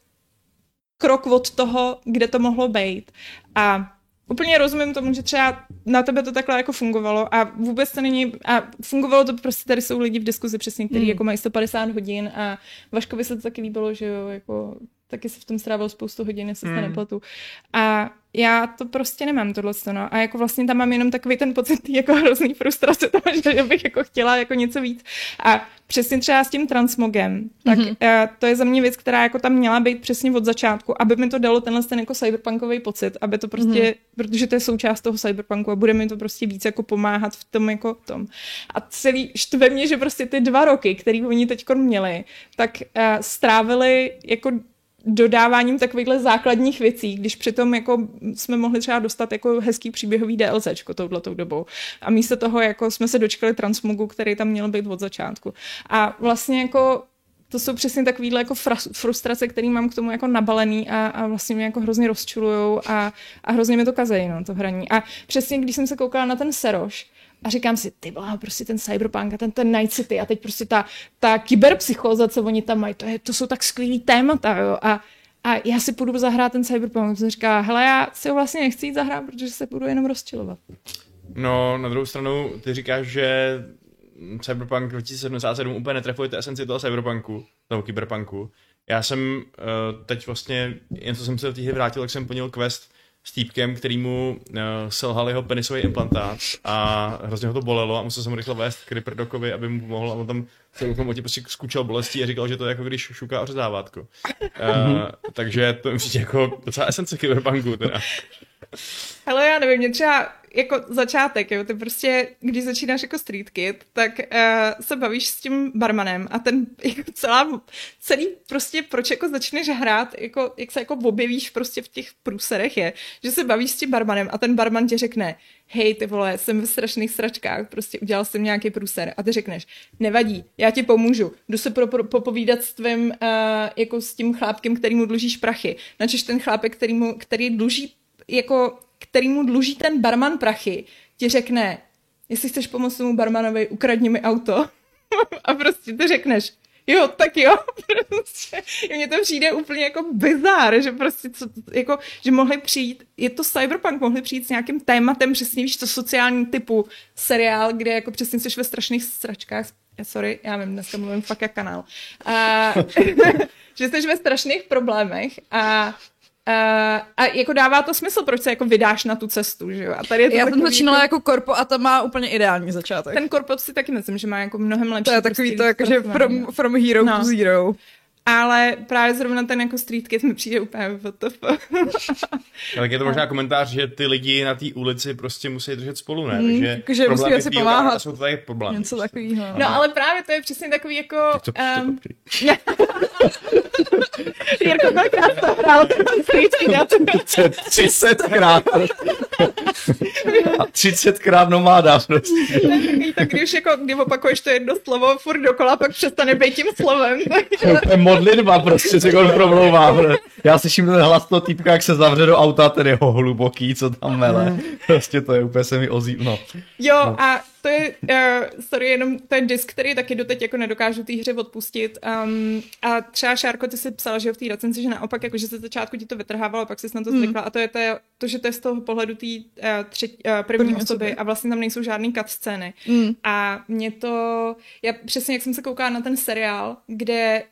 krok od toho, kde to mohlo být. A úplně rozumím tomu, že třeba na tebe to takhle jako fungovalo a vůbec to není, a fungovalo to prostě, tady jsou lidi v diskuzi přesně, kteří mm. jako mají 150 hodin a Vaškovi se to taky líbilo, že jo, jako taky se v tom strávil spoustu hodin, jestli mm. se nepletu. A já to prostě nemám tohle no. A jako vlastně tam mám jenom takový ten pocit jako hrozný frustrace toho, že bych jako chtěla jako něco víc. A přesně třeba s tím transmogem, tak mm-hmm. to je za mě věc, která jako tam měla být přesně od začátku, aby mi to dalo tenhle ten jako cyberpunkový pocit, aby to prostě, mm-hmm. protože to je součást toho cyberpunku a bude mi to prostě víc jako pomáhat v tom jako tom. A celý štve mě, že prostě ty dva roky, který oni teď měli, tak uh, strávili jako dodáváním takovýchhle základních věcí, když přitom jako jsme mohli třeba dostat jako hezký příběhový DLCčko touhletou dobou. A místo toho jako jsme se dočkali transmogu, který tam měl být od začátku. A vlastně jako to jsou přesně takovýhle jako frustrace, které mám k tomu jako nabalený a, a vlastně mě jako hrozně rozčulujou a, a hrozně mi to kazejí, no, to hraní. A přesně, když jsem se koukala na ten Seroš, a říkám si, ty byla prostě ten cyberpunk a ten, ten Night City a teď prostě ta, ta kyberpsychóza, co oni tam mají, to, je, to jsou tak skvělý témata, jo. A, a já si půjdu zahrát ten cyberpunk. Jsem říká, hele, já si ho vlastně nechci jít zahrát, protože se budu jenom rozčilovat. No, na druhou stranu, ty říkáš, že Cyberpunk 2077 úplně netrefuje tu esenci toho cyberpunku, toho kyberpunku. Já jsem uh, teď vlastně, jen co jsem se do té hry vrátil, tak jsem plnil quest s týpkem, který mu uh, selhal jeho penisový implantát a hrozně ho to bolelo a musel jsem rychle vést k Ripperdokovi, aby mu mohl a on tam celou tomu prostě skučel bolestí a říkal, že to je jako když šuká ořezávátko. Uh, takže to je jako docela esence kyberpunku teda. Ale já nevím, mě třeba jako začátek, jo, ty prostě, když začínáš jako street kid, tak uh, se bavíš s tím barmanem a ten jako celá, celý prostě, proč jako začneš hrát, jako, jak se jako objevíš prostě v těch průserech je, že se bavíš s tím barmanem a ten barman ti řekne, hej ty vole, jsem ve strašných sračkách, prostě udělal jsem nějaký průser. A ty řekneš, nevadí, já ti pomůžu, jdu se pro, pro, popovídat s tvým, uh, jako s tím chlápkem, který mu dlužíš prachy, načež ten chlápek, který, mu, který dluží jako který mu dluží ten barman prachy, ti řekne, jestli chceš pomoct tomu barmanovi, ukradni mi auto. a prostě ty řekneš, jo, tak jo, prostě. Mně to přijde úplně jako bizár, že prostě, co, jako, že mohli přijít, je to cyberpunk, mohli přijít s nějakým tématem, přesně víš, to sociální typu seriál, kde jako přesně jsi ve strašných stračkách, sorry, já vím, dneska mluvím fakt jak kanál, a, že jsi ve strašných problémech a Uh, a jako dává to smysl, proč se jako vydáš na tu cestu, že jo? A tady je to Já jsem začínala jako... jako korpo a ta má úplně ideální začátek. Ten korpo si taky myslím, že má jako mnohem lepší. To je takový to, jako, že from, from hero no. to zero. Ale právě zrovna ten jako street kid mi přijde úplně WTF. tak je to možná komentář, že ty lidi na té ulici prostě musí držet spolu, ne? Mm, že, že musí si pomáhat. Jsou to tady problémy. Něco takového. No, ale právě to je přesně takový jako... Um... Jirko, kolikrát to hrál street kid? 30 krát. A 30 krát nomáda prostě. tak když jako, když opakuješ to jedno slovo furt dokola, pak přestane být tím slovem. Modlitba prostě se on promlouvá. Já slyším ten hlas toho týpka, jak se zavře do auta, ten jeho hluboký, co tam mele. Prostě to je úplně se mi ozí, no. Jo, no. a to je, uh, sorry, jenom ten disk, který taky doteď jako nedokážu té hře odpustit. Um, a třeba Šárko, ty si psala, že v té recenzi, že naopak, jako, že se začátku ti to vytrhávalo, pak jsi na to hmm. zvykla. Mm. A to je to, to, že to je z toho pohledu té uh, uh, první, první osoby osoby a vlastně tam nejsou žádný cut scény. Mm. A mě to, já přesně jak jsem se koukala na ten seriál, kde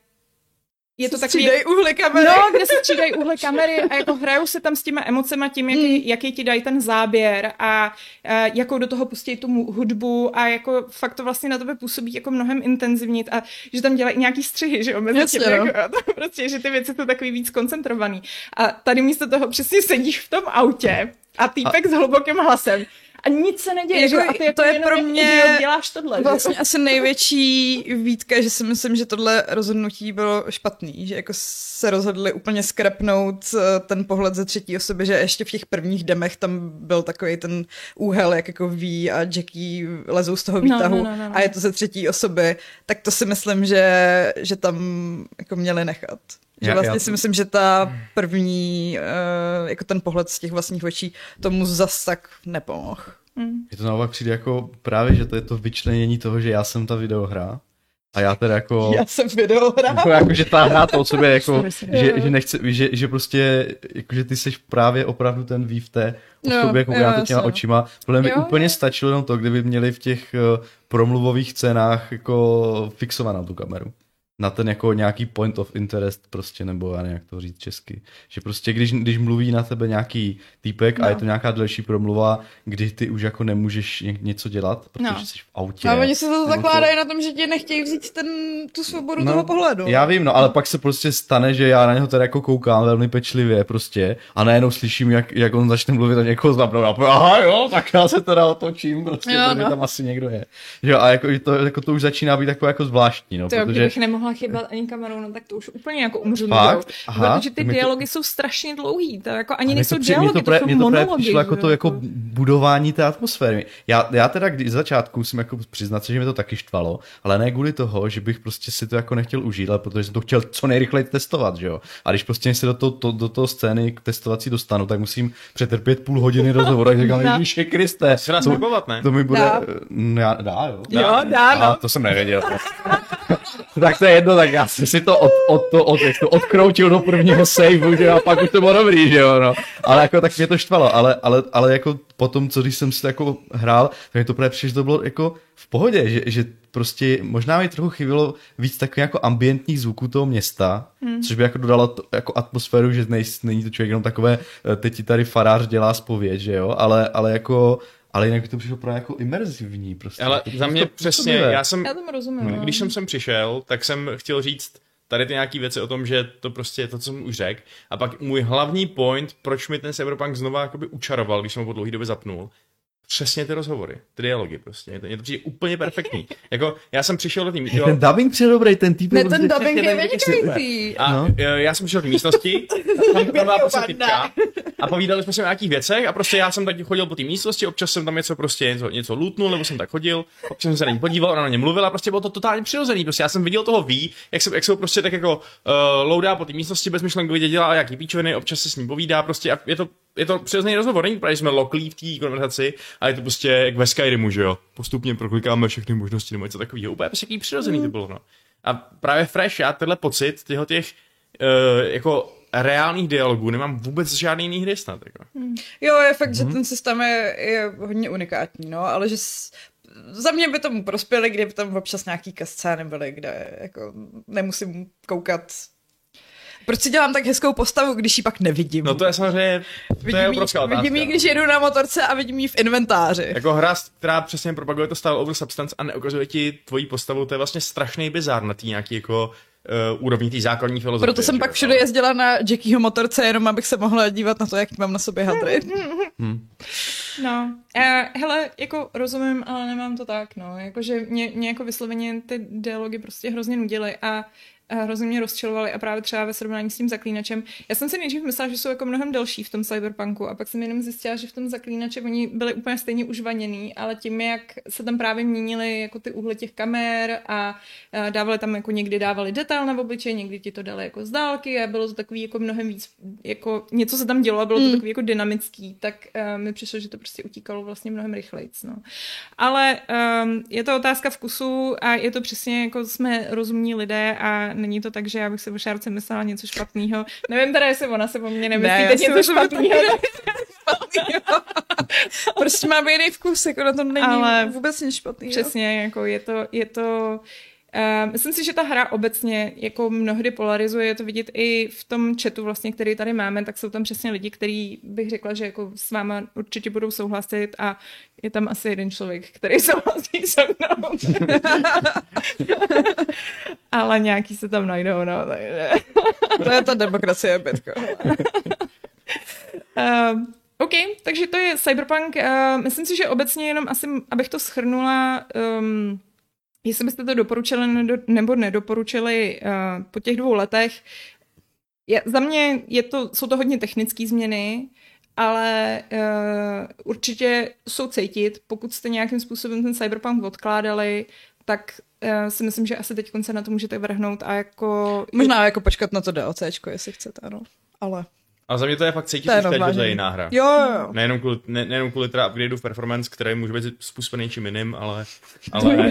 je to takový... Střídají uhle kamery. No, kde se střídají uhle kamery a jako hrajou se tam s těma emocema tím, jaký, mm. jaký ti dají ten záběr a, a jakou do toho pustí tu hudbu a jako fakt to vlastně na tebe působí jako mnohem intenzivnit a že tam dělají nějaký střihy, že jo, mezi Jasně, tím, no. jako, to prostě, že ty věci jsou takový víc koncentrovaný. A tady místo toho přesně sedíš v tom autě a týpek a... s hlubokým hlasem a nic se neděje. Jako? A ty jako to je pro mě děláš tohle. Vlastně že? asi největší výtka, že si myslím, že tohle rozhodnutí bylo špatný, že jako se rozhodli úplně skrepnout eh, ten pohled ze třetí osoby, že ještě v těch prvních demech tam byl takový ten úhel, jak jako ví a Jackie lezou z toho no, výtahu no, no, no, no. a je to ze třetí osoby, tak to si myslím, že, že tam jako měli nechat. Že vlastně já, si myslím, že ta první, uh, jako ten pohled z těch vlastních očí tomu zas tak nepomohl. Mm. Je to naopak přijde jako právě, že to je to vyčlenění toho, že já jsem ta videohra a já teda jako... Já jsem videohra. Jako, jako že ta hra to o sobě jako, že, že, nechce, že, že prostě, jako, že ty jsi právě opravdu ten ví v té osobě, jako já to těma očima. Podle mi úplně stačilo jenom to, kdyby měli v těch uh, promluvových scénách jako fixovanou tu kameru na ten jako nějaký point of interest prostě, nebo já nevím, jak to říct česky. Že prostě, když, když mluví na tebe nějaký týpek no. a je to nějaká delší promluva, kdy ty už jako nemůžeš ně, něco dělat, protože no. jsi v autě. A oni se to zakládají to... na tom, že ti nechtějí vzít ten, tu svobodu no, toho pohledu. Já vím, no, ale pak se prostě stane, že já na něho teda jako koukám velmi pečlivě prostě a najednou slyším, jak, jak on začne mluvit a někoho zapnout a aha jo, tak já se teda otočím, prostě, jo, no. tam asi někdo je. Že, a jako to, jako to už začíná být takové jako zvláštní, no, to, protože... nemohla nemohla chybat ani kamerou, no tak to už úplně jako umřu. Fakt? Aha, Protože ty mi to- dialogy jsou strašně dlouhý, to jako ani nejsou to přijde- dialogy, to, právě- to jsou to monology. přišlo jako že to jo, jako budování té atmosféry. Já, já teda když z začátku musím jako přiznat se, že mi to taky štvalo, ale ne kvůli toho, že bych prostě si to jako nechtěl užít, ale protože jsem to chtěl co nejrychleji testovat, že jo. A když prostě se do toho, to, do toho scény k testovací dostanu, tak musím přetrpět půl hodiny rozhovoru, tak říkám. Ježíše Kriste, Se dá to, to mi bude... Dá. No, já, dá, jo. Jo, dá, no. A to jsem nevěděl. tak to je jedno, tak já jsem si to od, od, to, od, to odkroutil do prvního saveu, že a pak už to bylo dobrý, že jo, no. Ale jako tak mě to štvalo, ale, ale, ale jako potom, co když jsem si to jako hrál, tak mi to právě přišlo, že to bylo jako v pohodě, že, že prostě možná mi trochu chybilo víc takových jako ambientních zvuků toho města, hmm. což by jako dodalo to, jako atmosféru, že nej, není to člověk jenom takové, eh, teď ti tady farář dělá zpověď, že jo, ale, ale jako ale jinak by to přišlo právě jako imerzivní prostě. Ale To- za mě to- přesně, já jsem, Já tomu rozumím. no. když jsem sem přišel, tak jsem chtěl říct tady ty nějaký věci o tom, že to prostě je to, co jsem už řekl. A pak můj hlavní point, proč mi ten Cyberpunk znova jakoby učaroval, když jsem ho po dlouhé době zapnul, přesně ty rozhovory, ty dialogy prostě. Je to, je to přijde úplně perfektní. jako, já jsem přišel do té Je ten dubbing přijde dobrý, ten týp Ne, je ten prostě- dubbing je vynikající. A No. no. já jsem přišel do místnosti, tam, tam byla prostě typka a povídali jsme si o nějakých věcech a prostě já jsem taky chodil po té místnosti, občas jsem tam něco prostě něco, něco lootnul, nebo jsem tak chodil, občas jsem se na ní podíval, ona na ně mluvila, prostě bylo to totálně přirozený, prostě já jsem viděl toho ví, jak se, jak se ho prostě tak jako uh, loudá po té místnosti bezmyšlenkově dělá jaký píčoviny, občas se s ním povídá, prostě a je to, je to přirozený rozhovor, není právě, že jsme loklí v té konverzaci, ale je to prostě jak ve Skyrimu, že jo, postupně proklikáme všechny možnosti nebo něco takového, úplně prostě jaký přirozený to bylo, no. A právě Fresh, já tenhle pocit těchto těch uh, jako reálných dialogů nemám vůbec žádný jiný hry snad. Jako. Jo, je fakt, že ten systém je, je hodně unikátní, no, ale že s, za mě by tomu prospěli, kdyby tam občas nějaký scény byly, kde jako nemusím koukat proč si dělám tak hezkou postavu, když ji pak nevidím? No to je samozřejmě, to je vidím, obrovská jí, otázka. vidím jí, když jedu na motorce a vidím ji v inventáři. Jako hra, která přesně propaguje to style over substance a neukazuje ti tvoji postavu, to je vlastně strašný bizár na té nějaký jako uh, úrovni té základní filozofie. Proto jsem pak všude jezdila na Jackieho motorce, jenom abych se mohla dívat na to, jak mám na sobě hadry. No, uh, hele, jako rozumím, ale nemám to tak, no, jakože mě, mě jako vysloveně ty dialogy prostě hrozně nudily a a hrozně mě rozčilovaly a právě třeba ve srovnání s tím zaklínačem. Já jsem si nejdřív myslela, že jsou jako mnohem delší v tom cyberpunku a pak jsem jenom zjistila, že v tom zaklínači oni byli úplně stejně užvaněný, ale tím, jak se tam právě měnily jako ty úhly těch kamer a, a dávali tam jako někdy dávali detail na obličej, někdy ti to dali jako z dálky a bylo to takový jako mnohem víc, jako něco se tam dělo a bylo to Mm. takový jako dynamický, tak uh, mi přišlo, že to prostě utíkalo vlastně mnohem rychleji. No. Ale um, je to otázka vkusu a je to přesně jako jsme rozumní lidé a není to tak, že já bych si o Šárce myslela něco špatného. Nevím teda, jestli ona se po mně nemyslí Ne, teď něco špatného. prostě mám jiný vkus, jako na tom není Ale vůbec nic špatný. Přesně, jako je to, je to Uh, myslím si, že ta hra obecně jako mnohdy polarizuje, je to vidět i v tom chatu vlastně, který tady máme, tak jsou tam přesně lidi, který bych řekla, že jako s váma určitě budou souhlasit a je tam asi jeden člověk, který souhlasí se mnou. Ale nějaký se tam najdou, no, takže... To je ta demokracie, Bětko. Uh, OK, takže to je Cyberpunk. Uh, myslím si, že obecně jenom asi, abych to schrnula, um, jestli byste to doporučili nebo nedoporučili uh, po těch dvou letech. Je, za mě je to, jsou to hodně technické změny, ale uh, určitě jsou cítit, pokud jste nějakým způsobem ten Cyberpunk odkládali, tak uh, si myslím, že asi teď se na to můžete vrhnout a jako... Možná jako počkat na to DLCčko, jestli chcete, ano. Ale A za mě to je fakt cítit teď, že to je jiná hra. jo, jo. Nejenom kvůli, ne, nejenom kvůli teda upgradeu v performance, který může být způsobený čím jiným, ale, ale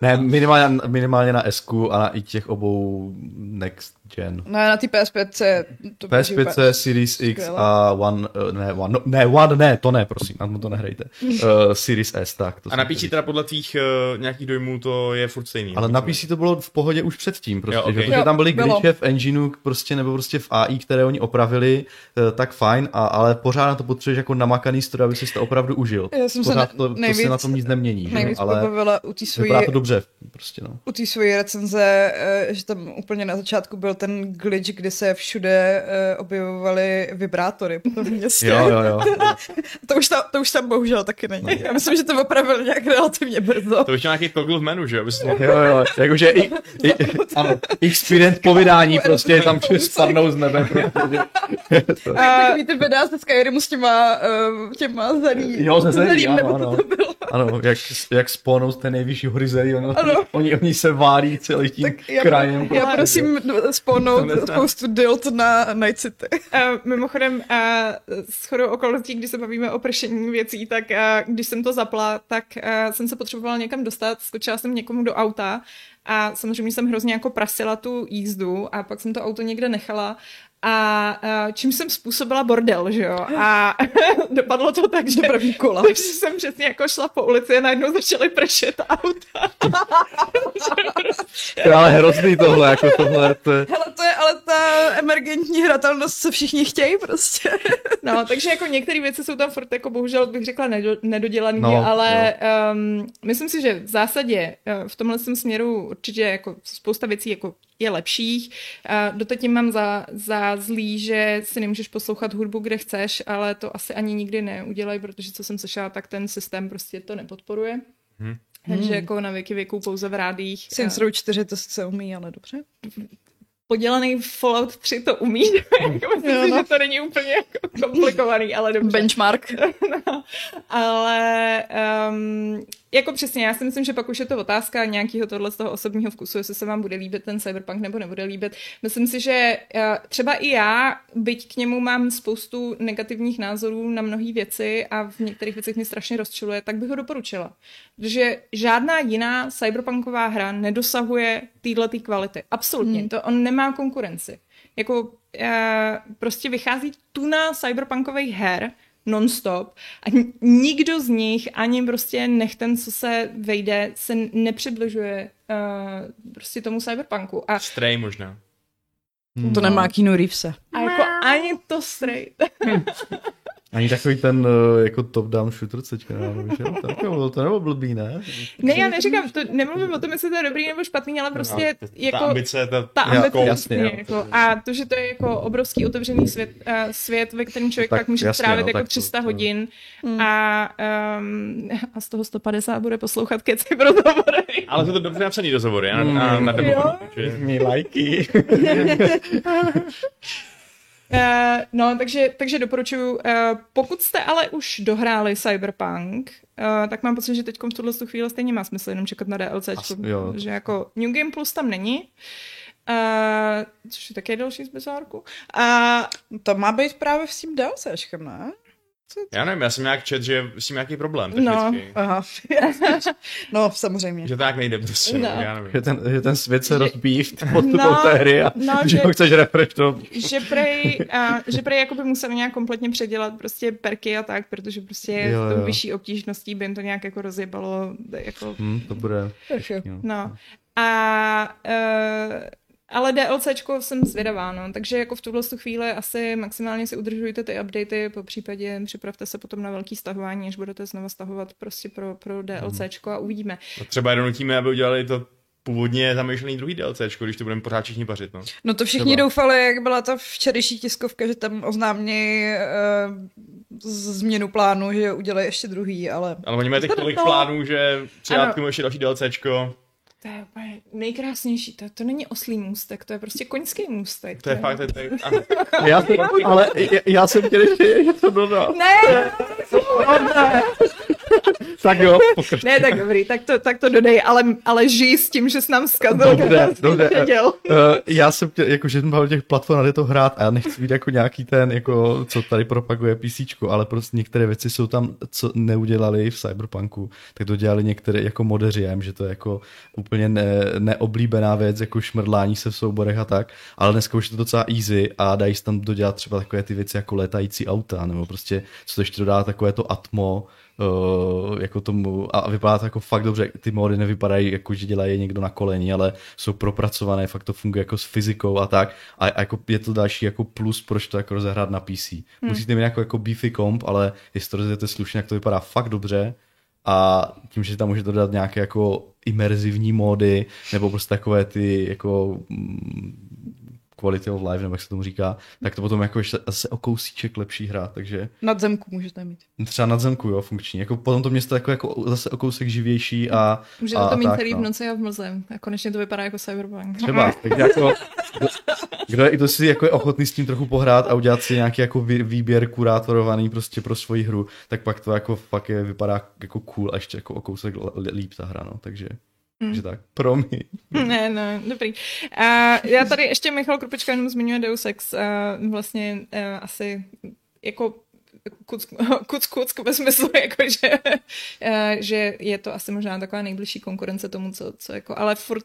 Ne, minimálně, minimálně na SQ a na i těch obou next gen. No a na ty PS5 to běží PS5, úplně Series X skvěle. a One, eh, ne, One, no, ne, One, ne, to ne, prosím, na to nehrajte. Uh, Series S, tak. To a na PC teda podle tvých uh, nějakých dojmů to je furt stejný. Ale na PC to bylo v pohodě už předtím, prostě, Jo, jo, ok. okay. protože Jo, tam byly glitche v engineu, prostě, nebo prostě v AI, které oni opravili, eh, tak fajn, a, ale pořád na to potřebuješ jako namakaný stroj, aby si to opravdu užil. Já jsem se pořád ne- to, to nejvíc- se na tom nic nemění, že? Ale pobavila u té svojí to dobře, prostě no. u té svojí recenze, že tam úplně na začátku byl byl ten glitch, kdy se všude uh, objevovaly vibrátory po tom městě. Jo, jo, jo. to, už tam, to už tam bohužel taky není. Já myslím, že to opravil nějak relativně brzo. To už nějaký toggle v menu, že jo? To- Jo, jo, jakože i, i, ano, experience po vydání prostě je tam spadnou z nebe. Protože, Uh, takový ty videa ze Skyrimu s těma, uh, těma zelí, jo, ze zelí, ano, nebo ano. co to bylo. Ano, jak, jak spawnou z té nejvyšší hory zelí, ono, Ano. oni, oni se válí celý tím Tak já, krajem. já prosím spawnout spoustu dilt na Night City. Uh, mimochodem, uh, s chodou okolností, když se bavíme o pršení věcí, tak uh, když jsem to zapla, tak uh, jsem se potřebovala někam dostat, skočila jsem někomu do auta a samozřejmě jsem hrozně jako prasila tu jízdu a pak jsem to auto někde nechala a uh, čím jsem způsobila bordel, že jo? A dopadlo to tak, že První kola. takže jsem přesně jako šla po ulici a najednou začaly pršet auta. To je ale hrozný tohle, jako tohle, to je... Hele, to je ale ta emergentní hratelnost, co všichni chtějí prostě. No, takže jako některé věci jsou tam furt jako bohužel bych řekla nedo, nedodělané, No, ale um, myslím si, že v zásadě uh, v tomhle tom směru určitě jako spousta věcí jako je lepších. Uh, doteď tím mám za, za zlý, že si nemůžeš poslouchat hudbu, kde chceš, ale to asi ani nikdy neudělej, protože co jsem slyšela, tak ten systém prostě to nepodporuje. Hm. Takže jako na věky věků pouze v rádích. Row 4 to sice umí, ale dobře. Podělaný Fallout 3 to umí. jako myslím Jo, si, no. že to není úplně jako komplikovaný, ale dobře. Benchmark. no, ale um, jako přesně, já si myslím, že pak už je to otázka nějakého tohle z toho osobního vkusu, jestli se vám bude líbit ten cyberpunk nebo nebude líbit. Myslím si, že uh, třeba i já, byť k němu mám spoustu negativních názorů na mnohé věci a v některých věcech mě strašně rozčiluje, tak bych ho doporučila. Protože žádná jiná cyberpunková hra nedosahuje téhle kvality. Absolutně. Hmm. To on nemá konkurenci. Jako uh, prostě vychází tuna cyberpunkových her, non-stop a nikdo z nich, ani prostě nech ten, co se vejde, se nepřibližuje uh, prostě tomu cyberpunku. A, Stray možná. To nemá Keanu Reevese. a jako ani to straight. Ani takový ten eh, jako top-down shooter teďka, já nevím, že? Tak jo, to nebylo blbý, ne? Ne, já neříkám, to, nemluvím o tom, jestli to je dobrý nebo špatný, ale prostě No, ta jako... ambice, ta, ta ambice, jasně, jo. jako, a to, že to je jako obrovský otevřený svět, uh, svět ve kterém člověk Tak tak, pak může jasně, strávit no, jako tak to- 300 to- hodin Hmm. a, um, a z toho 150 bude poslouchat keci pro rozhovory. ale to je to dobře napsaný rozhovory, já na, Mm. na, na demo, Jo. takže- Mí lajky. Uh, no, takže, takže doporučuji, uh, pokud jste ale už dohráli Cyberpunk, uh, tak mám pocit, že teď v tuhle tu chvíli stejně má smysl jenom čekat na DLC, že jako New Game Plus tam není, uh, což je také další z bizárku. A To má být právě s tím DLCčkem, ne? Já nevím, já jsem nějak čet, že s tím nějaký problém No. technicky. Aha. no, samozřejmě. Že to tak nejde prostě, No. no. já nevím. Že ten, že ten svět se rozbíjí v podstupou No, té hry a no, že že- ho chceš refreshnovat. že prej, uh, že prej jako by museli nějak kompletně předělat prostě perky a tak, protože prostě Jo, s tou jo. vyšší obtížností by jim to nějak jako rozjebalo, jako Hm, to bude. Tak jo. jo. No. A uh, ale DLCčko jsem zvědavá, no. takže jako v tuhle tu chvíli asi maximálně si udržujte ty updaty, po případě připravte se potom na velký stahování, až budete znova stahovat prostě pro, pro DLCčko a uvidíme. No třeba je donutíme, aby udělali to původně zamýšlený druhý DLCčko, když to budeme pořád všichni pařit, no. No to všichni Třeba. doufali, jak byla ta včerejší tiskovka, že tam oznámí uh, změnu plánu, že udělají ještě druhý, ale Ale oni mají tolik No. plánů, že přijátku ještě další DLCčko. To je úplně nejkrásnější, to, to není oslý můstek, to je prostě koňský můstek. To je fakt, to je, to ale já, já jsem chtěl ještě něco dodat. Ne, Tak jo, pokračuj. ne, tak dobrý, tak to, tak to dodej, ale, ale žij s tím, že jsi nám zkazil. Dobře, dobře. Uh, já jsem chtěl, jako, že jsem bavil těch platform, kde to hrát a já nechci být jako nějaký ten, jako, co tady propaguje PC, ale prostě některé věci jsou tam, co neudělali v Cyberpunku, tak to dělali některé jako modeři, já vím, že to je jako úplně ne, neoblíbená věc, jako šmrdlání se v souborech a tak, ale dneska už je to docela easy a dají se tam dodělat třeba takové ty věci jako letající auta, nebo prostě, co to ještě dodá takové to atmo, uh, jako tomu, a vypadá to jako fakt dobře, ty mody nevypadají jako, že dělají je někdo na koleni, ale jsou propracované, fakt to funguje jako s fyzikou a tak a, a jako je to další jako plus, proč to jako rozehrát na PC. Hmm. Musíte mít jako, jako beefy komp, ale jestli to rozjedete slušně, jak to vypadá fakt dobře a tím, že tam můžete dodat nějaké jako imerzivní módy, nebo prostě takové ty jako mm, quality of life, nebo jak se tomu říká, tak to potom jako ještě zase o kousíček lepší hra, takže Nadzemku můžete mít. třeba nad zemku, jo, funkční. Jako potom to město jako, jako zase o kousek živější a, Můžete a, to mít celý v no. noci a v mlze. A konečně to vypadá jako Cyberpunk. Třeba, tak jako, kdo, kdo, je, kdo si jako je ochotný s tím trochu pohrát a udělat si nějaký jako vý- výběr kurátorovaný prostě pro svoji hru, tak pak to jako fakt je, vypadá jako cool a ještě jako o kousek líp ta hra, no, takže. Takže tak. Promiň. Ne, ne, dobrý. A já tady ještě Michal Krupička jenom zmiňuje Deus Ex. A vlastně a asi jako kuc, kuc, kuc ve smyslu, jako že, a, že je to asi možná taková nejbližší konkurence tomu, co, co jako, ale furt,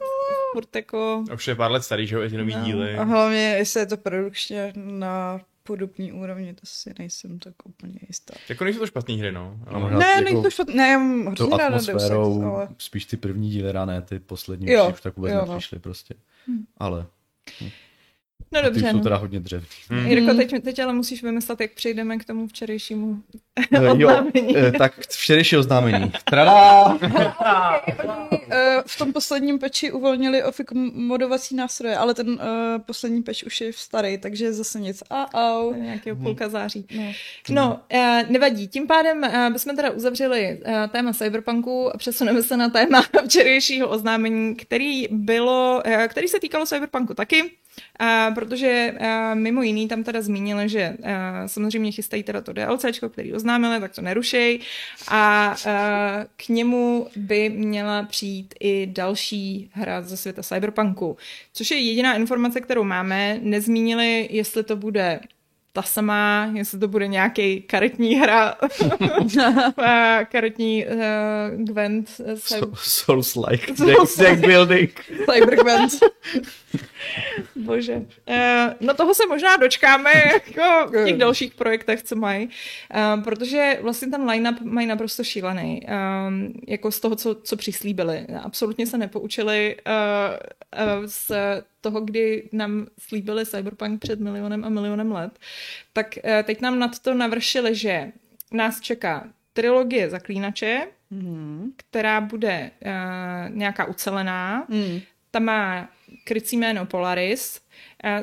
furt jako... A Už je pár let starý, že jo, ty nový No. díly. A hlavně, jestli je to produkčně na podobní úrovni, to si nejsem tak úplně jistá. Jako nejsou to špatný hry, no. Ale... možná Ne, jako není to špatné, ne, já mám hrozně ráda Deus Ex, atmosférou, ale... spíš ty první díly rané, ty poslední Jo, už, už tak vůbec jo, no. nepřišly prostě. Ale No ty dobře, jsou no. teda hodně dřevný. Hmm. Jirko, teď, teď ale musíš vymyslet, jak přejdeme k tomu včerejšímu Eh, jo, oznámení. eh, tak včerejší oznámení. Tradá! Eh, v tom posledním peči uvolnili ofik modovací nástroje, ale ten uh, poslední peč už je starý, takže zase nic. A au. Nějakého půlka září. No. No, eh, nevadí. Tím pádem eh, bychom teda uzavřeli eh, téma cyberpunku a přesuneme se na téma včerejšího oznámení, který bylo, eh, který se týkalo cyberpunku taky. A protože a, mimo jiný tam teda zmínili, že a, samozřejmě chystají teda to DLCčko, který oznámili, tak to nerušej. A, a k němu by měla přijít i další hra ze světa Cyberpunku. Což je jediná informace, kterou máme. Nezmínili, jestli to bude ta samá, jestli to bude nějaký karetní hra, karetní uh, Gwent, uh, So, Souls-like Souls-like. deck, deck building. Cybergwent. Bože. Uh, no toho se možná dočkáme jako v těch dalších projektech, co mají, uh, protože vlastně ten line-up mají naprosto šílený. Um, jako z toho, co, co přislíbili. Absolutně se nepoučili uh, uh, z toho, kdy nám slíbili Cyberpunk před milionem a milionem let. Tak uh, teď nám nad to navršili, že nás čeká trilogie Zaklínače, Mhm. která bude uh, nějaká ucelená, Mm. ta má krycí jméno Polaris.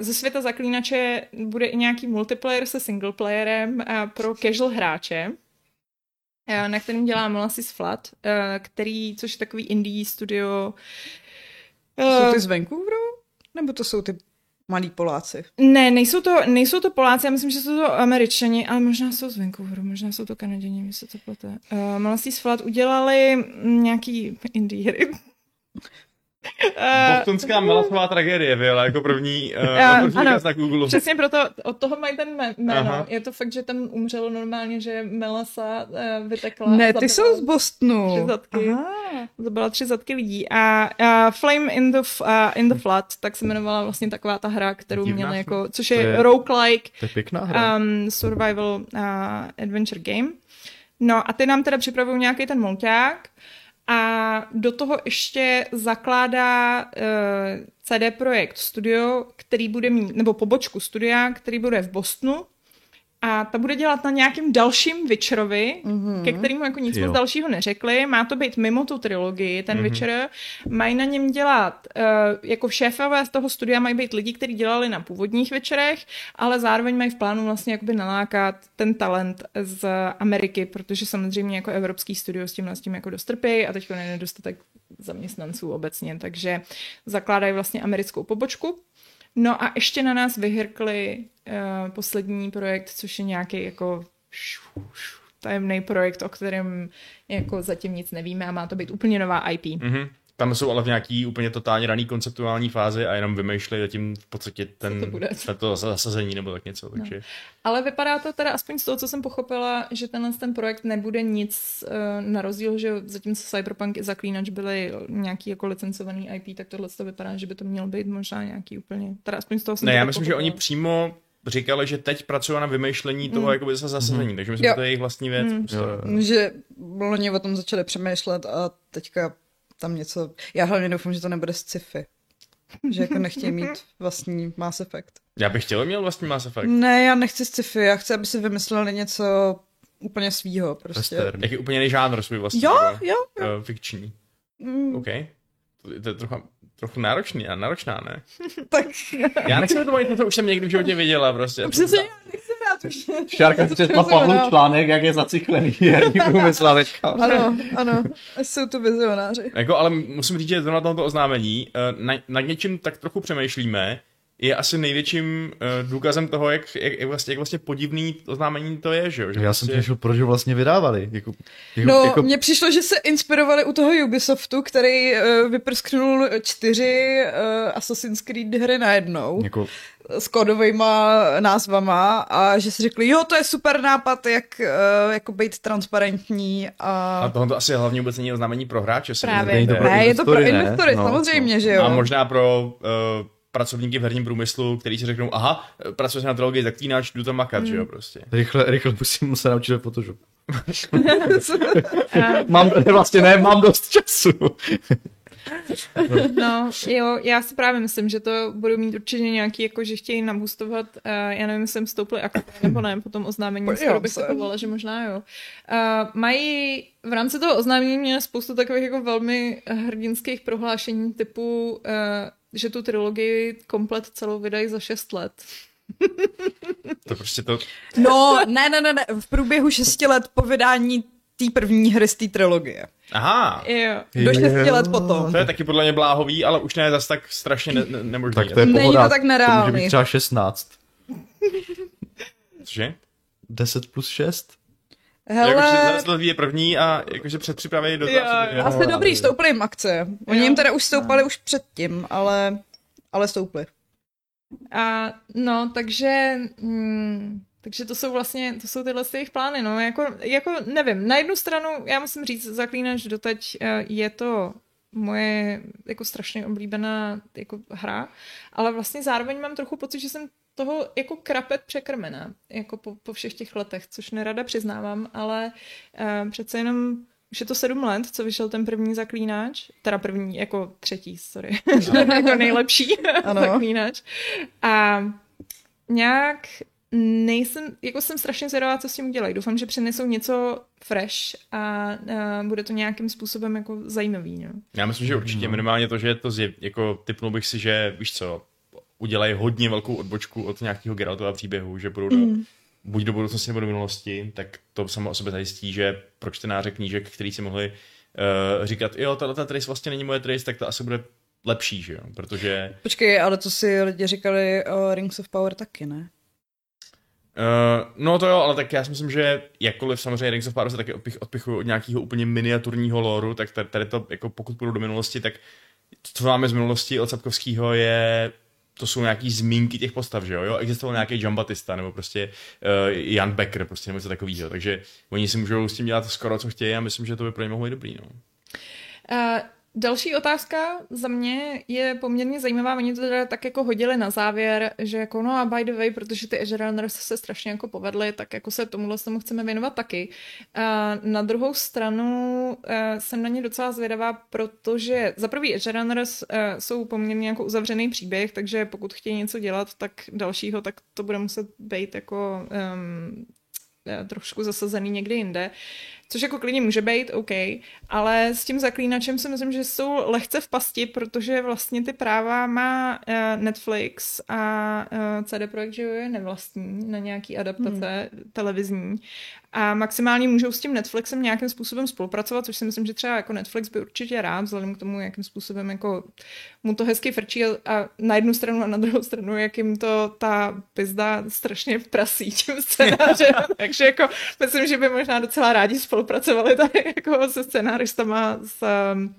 Ze světa zaklínače bude i nějaký multiplayer se singleplayerem pro casual hráče, na kterým dělá Molasses Flat, který, což je takový indie studio. Jsou ty z Vancouveru? Nebo to jsou ty malí Poláci? Ne, nejsou to, nejsou to Poláci, já myslím, že jsou to Američani, ale možná jsou z Vancouveru, možná jsou to Kanaděni, mi se to plete. Uh, Molasses Flat udělali nějaký indie hry. Eh, Bostonská melasová tragédie, ale jako první, uh, ano, na Google. Přesně proto od toho mají ten jmé- jméno. Aha. Je to fakt, že tam umřelo normálně, že Melasa uh, vytekla. Ne, ty jsou z Bostonu. Tři zadky. Aha. Zabila tři zadky lidí. A uh, Flame in the, uh, in the Flood, tak se jmenovala vlastně taková ta hra, kterou Divná měla jako, což je, je- roguelike To je pěkná hra. um, survival uh, adventure game. No a ty nám teda připravují nějaký ten mulťák a do toho ještě zakládá uh, CD Projekt Studio, který bude mít, nebo pobočku studia, který bude v Bostonu a ta bude dělat na nějakým dalším Witcherovi, mm-hmm. ke kterému jako nic Jo. moc dalšího neřekli. Má to být mimo tu trilogii, ten mm-hmm. Mhm. Witcher. Mají na něm dělat, uh, jako šéfové z toho studia mají být lidi, kteří dělali na původních Witcherech, ale zároveň mají v plánu vlastně jakoby nalákat ten talent z Ameriky, protože samozřejmě jako evropský studio s tím s tím jako dostrpějí a teď je nedostatek zaměstnanců obecně, takže zakládají vlastně americkou pobočku. No a ještě na nás vyhrkli uh, poslední projekt, což je nějaký jako tajemný projekt, o kterém jako zatím nic nevíme a má to být úplně nová IP. Mhm. Tam jsou ale v nějaký úplně totálně raný konceptuální fázi a jenom vymýšlejí zatím v podstatě ten, to bude. to zasazení nebo tak něco. No. Takže Ale vypadá to teda aspoň z toho, co jsem pochopila, že tenhle ten projekt nebude nic uh, na rozdíl, že zatímco Cyberpunk i Zaklínač byly nějaký jako licencovaný IP, tak tohle to vypadá, že by to mělo být možná nějaký úplně, teda aspoň z toho jsem ne, já myslím, že oni pochopila. přímo říkali, že teď pracují na vymýšlení toho Mm. jakoby zase zasazení, Mhm. takže myslím, Jo. že to je jejich vlastní věc. Mm. Prostě. Jo, jo. Že loni o tom začali přemýšlet a teďka tam něco... Já hlavně doufám, že to nebude sci-fi. Že jako nechtějí mít vlastní Mass Effect. Já bych chtěl měl vlastní Mass Effect. Ne, já nechci sci-fi, já chci, aby si vymysleli něco úplně svýho prostě. Western. Jak je úplně jiný žánr svůj vlastní. Jo, jako, jo, eh, fikční. Mm, OK. to je trochu, trochu náročný a náročná, ne? Tak Já nechci to mluvit, to už jsem někdy v životě viděla prostě. přesně, já nechci. Šárka přečetla Pavlův článek, jak je zaciklený herní průmysl a teďka. Ano, ano, jsou to vizionáři. Jako, ale musím říct, že zrovna tomto oznámení, eh, na, nad něčím tak trochu přemýšlíme, je asi největším uh, důkazem toho, jak, jak, jak, vlastně, jak vlastně podivný oznámení to je, že jo? Že Já jsem prostě... těšil, proč ho vlastně vydávali. Jako, jako, No, jako, mně přišlo, že se inspirovali u toho Ubisoftu, který uh, vyprsknul čtyři uh, Assassin's Creed hry najednou jako, s kódovýma názvama a že si řekli, jo, to je super nápad, jak uh, jako být transparentní a... A tohle to asi hlavně vůbec není oznámení pro hráče. Právě. ne, je to pro investory, ne? No, samozřejmě, že jo. A možná pro uh, pracovníky v herním průmyslu, kteří si řeknou, aha, pracuje se na trilogii zaklínač, jdu tam makat, že jo, prostě. rychle, rychle musím se naučit Photoshop. Mám, ne, vlastně ne, mám dost času. no, jo, já si právě myslím, že to budou mít určitě nějaký, jako že chtějí nabustovat, uh, já nevím, jestli jsem stoupli akty nebo ne, po tom oznámení, Podívám skoro bych se. povolila, že možná jo. Uh, mají v rámci toho oznámení měla spoustu takových jako velmi hrdinských prohlášení typu, uh, že tu trilogii komplet celou vydají za 6 let. To prostě to, No, ne, ne, ne, ne, v průběhu šesti let po vydání té první hry z té trilogie. aha, Jo. Do šesti let potom. to je taky podle mě bláhový, ale už ne zas tak strašně ne, ne, nemožný. Tak to je Není to tak nereálný. To může být třeba 16. Cože? 10 plus 6? Jakože Hele, zase je první a jakože předpřipravený. Jo, že- jo. asi dobrý, stouply jim akce. Oni Jo. jim teda už stoupali už předtím, ale, ale stouply. A no, takže, mm, takže to jsou vlastně, to jsou tyhle jejich plány, no, jako, jako nevím, na jednu stranu, já musím říct, Zaklínač doteď eh, je to moje jako strašně oblíbená jako hra, ale vlastně zároveň mám trochu pocit, že jsem toho jako krapet překrmená, jako po, po všech těch letech, což nerada přiznávám, ale uh, přece jenom už je to sedm let, co vyšel ten první zaklínač, teda první, jako třetí, sorry, jako nejlepší Ano. zaklínač. A nějak nejsem, jako jsem strašně zvědavá, co s tím udělají. Doufám, že přinesou něco fresh a, a bude to nějakým způsobem jako zajímavý. No. Já myslím, že určitě minimálně to, že to zje, jako typnul bych si, že víš co, udělají hodně velkou odbočku od nějakého Geraltova příběhu, že budou do, buď do budoucnosti nebo do minulosti, tak to samo o sobě zajistí, že pro čtenáře knížek, který si mohli uh, říkat, jo, tato trace vlastně není moje trace, tak to asi bude lepší, že jo, protože Počkej, ale to si lidi říkali o Rings of Power taky, ne? Uh, no to jo, ale tak já si myslím, že jakkoliv samozřejmě Rings of Power se taky odpich, odpichují od nějakého úplně miniaturního loru, tak tady, tady to, jako pokud půjdu do minulosti, tak to, co máme z minulosti od Sapkovského je to jsou nějaký zmínky těch postav, že jo? jo? Existoval nějaký John Batista, nebo prostě uh, Jan Becker, prostě nebo něco takového. Takže oni si můžou s tím dělat skoro, co chtějí a myslím, že to by pro ně mohlo být dobrý. No. Uh, další otázka za mě je poměrně zajímavá. Oni to teda tak jako hodili na závěr, že jako no a by the way, protože ty Edge Runners se strašně jako povedly, tak jako se tomuhle tomu chceme věnovat taky. Uh, na druhou stranu uh, jsem na ně docela zvědavá, protože za prvý Edge Runners uh, jsou poměrně jako uzavřený příběh, takže pokud chtějí něco dělat, tak dalšího, tak to bude muset být jako um, trošku zasazený někde jinde. Což jako klidně může být, OK, ale s tím zaklínačem si myslím, že jsou lehce v pasti, protože vlastně ty práva má uh, Netflix a uh, CD Projekt, že je nevlastní na nějaký adaptace hmm. televizní a maximálně můžou s tím Netflixem nějakým způsobem spolupracovat, což si myslím, že třeba jako Netflix by určitě rád, vzhledem k tomu, jakým způsobem jako mu to hezky frčí a, a na jednu stranu a na druhou stranu, jak jim to ta pizda strašně prasí tím scénářem. Takže jako myslím, že by možná docela rádi spolupracovali tady jako se scénáristama z um,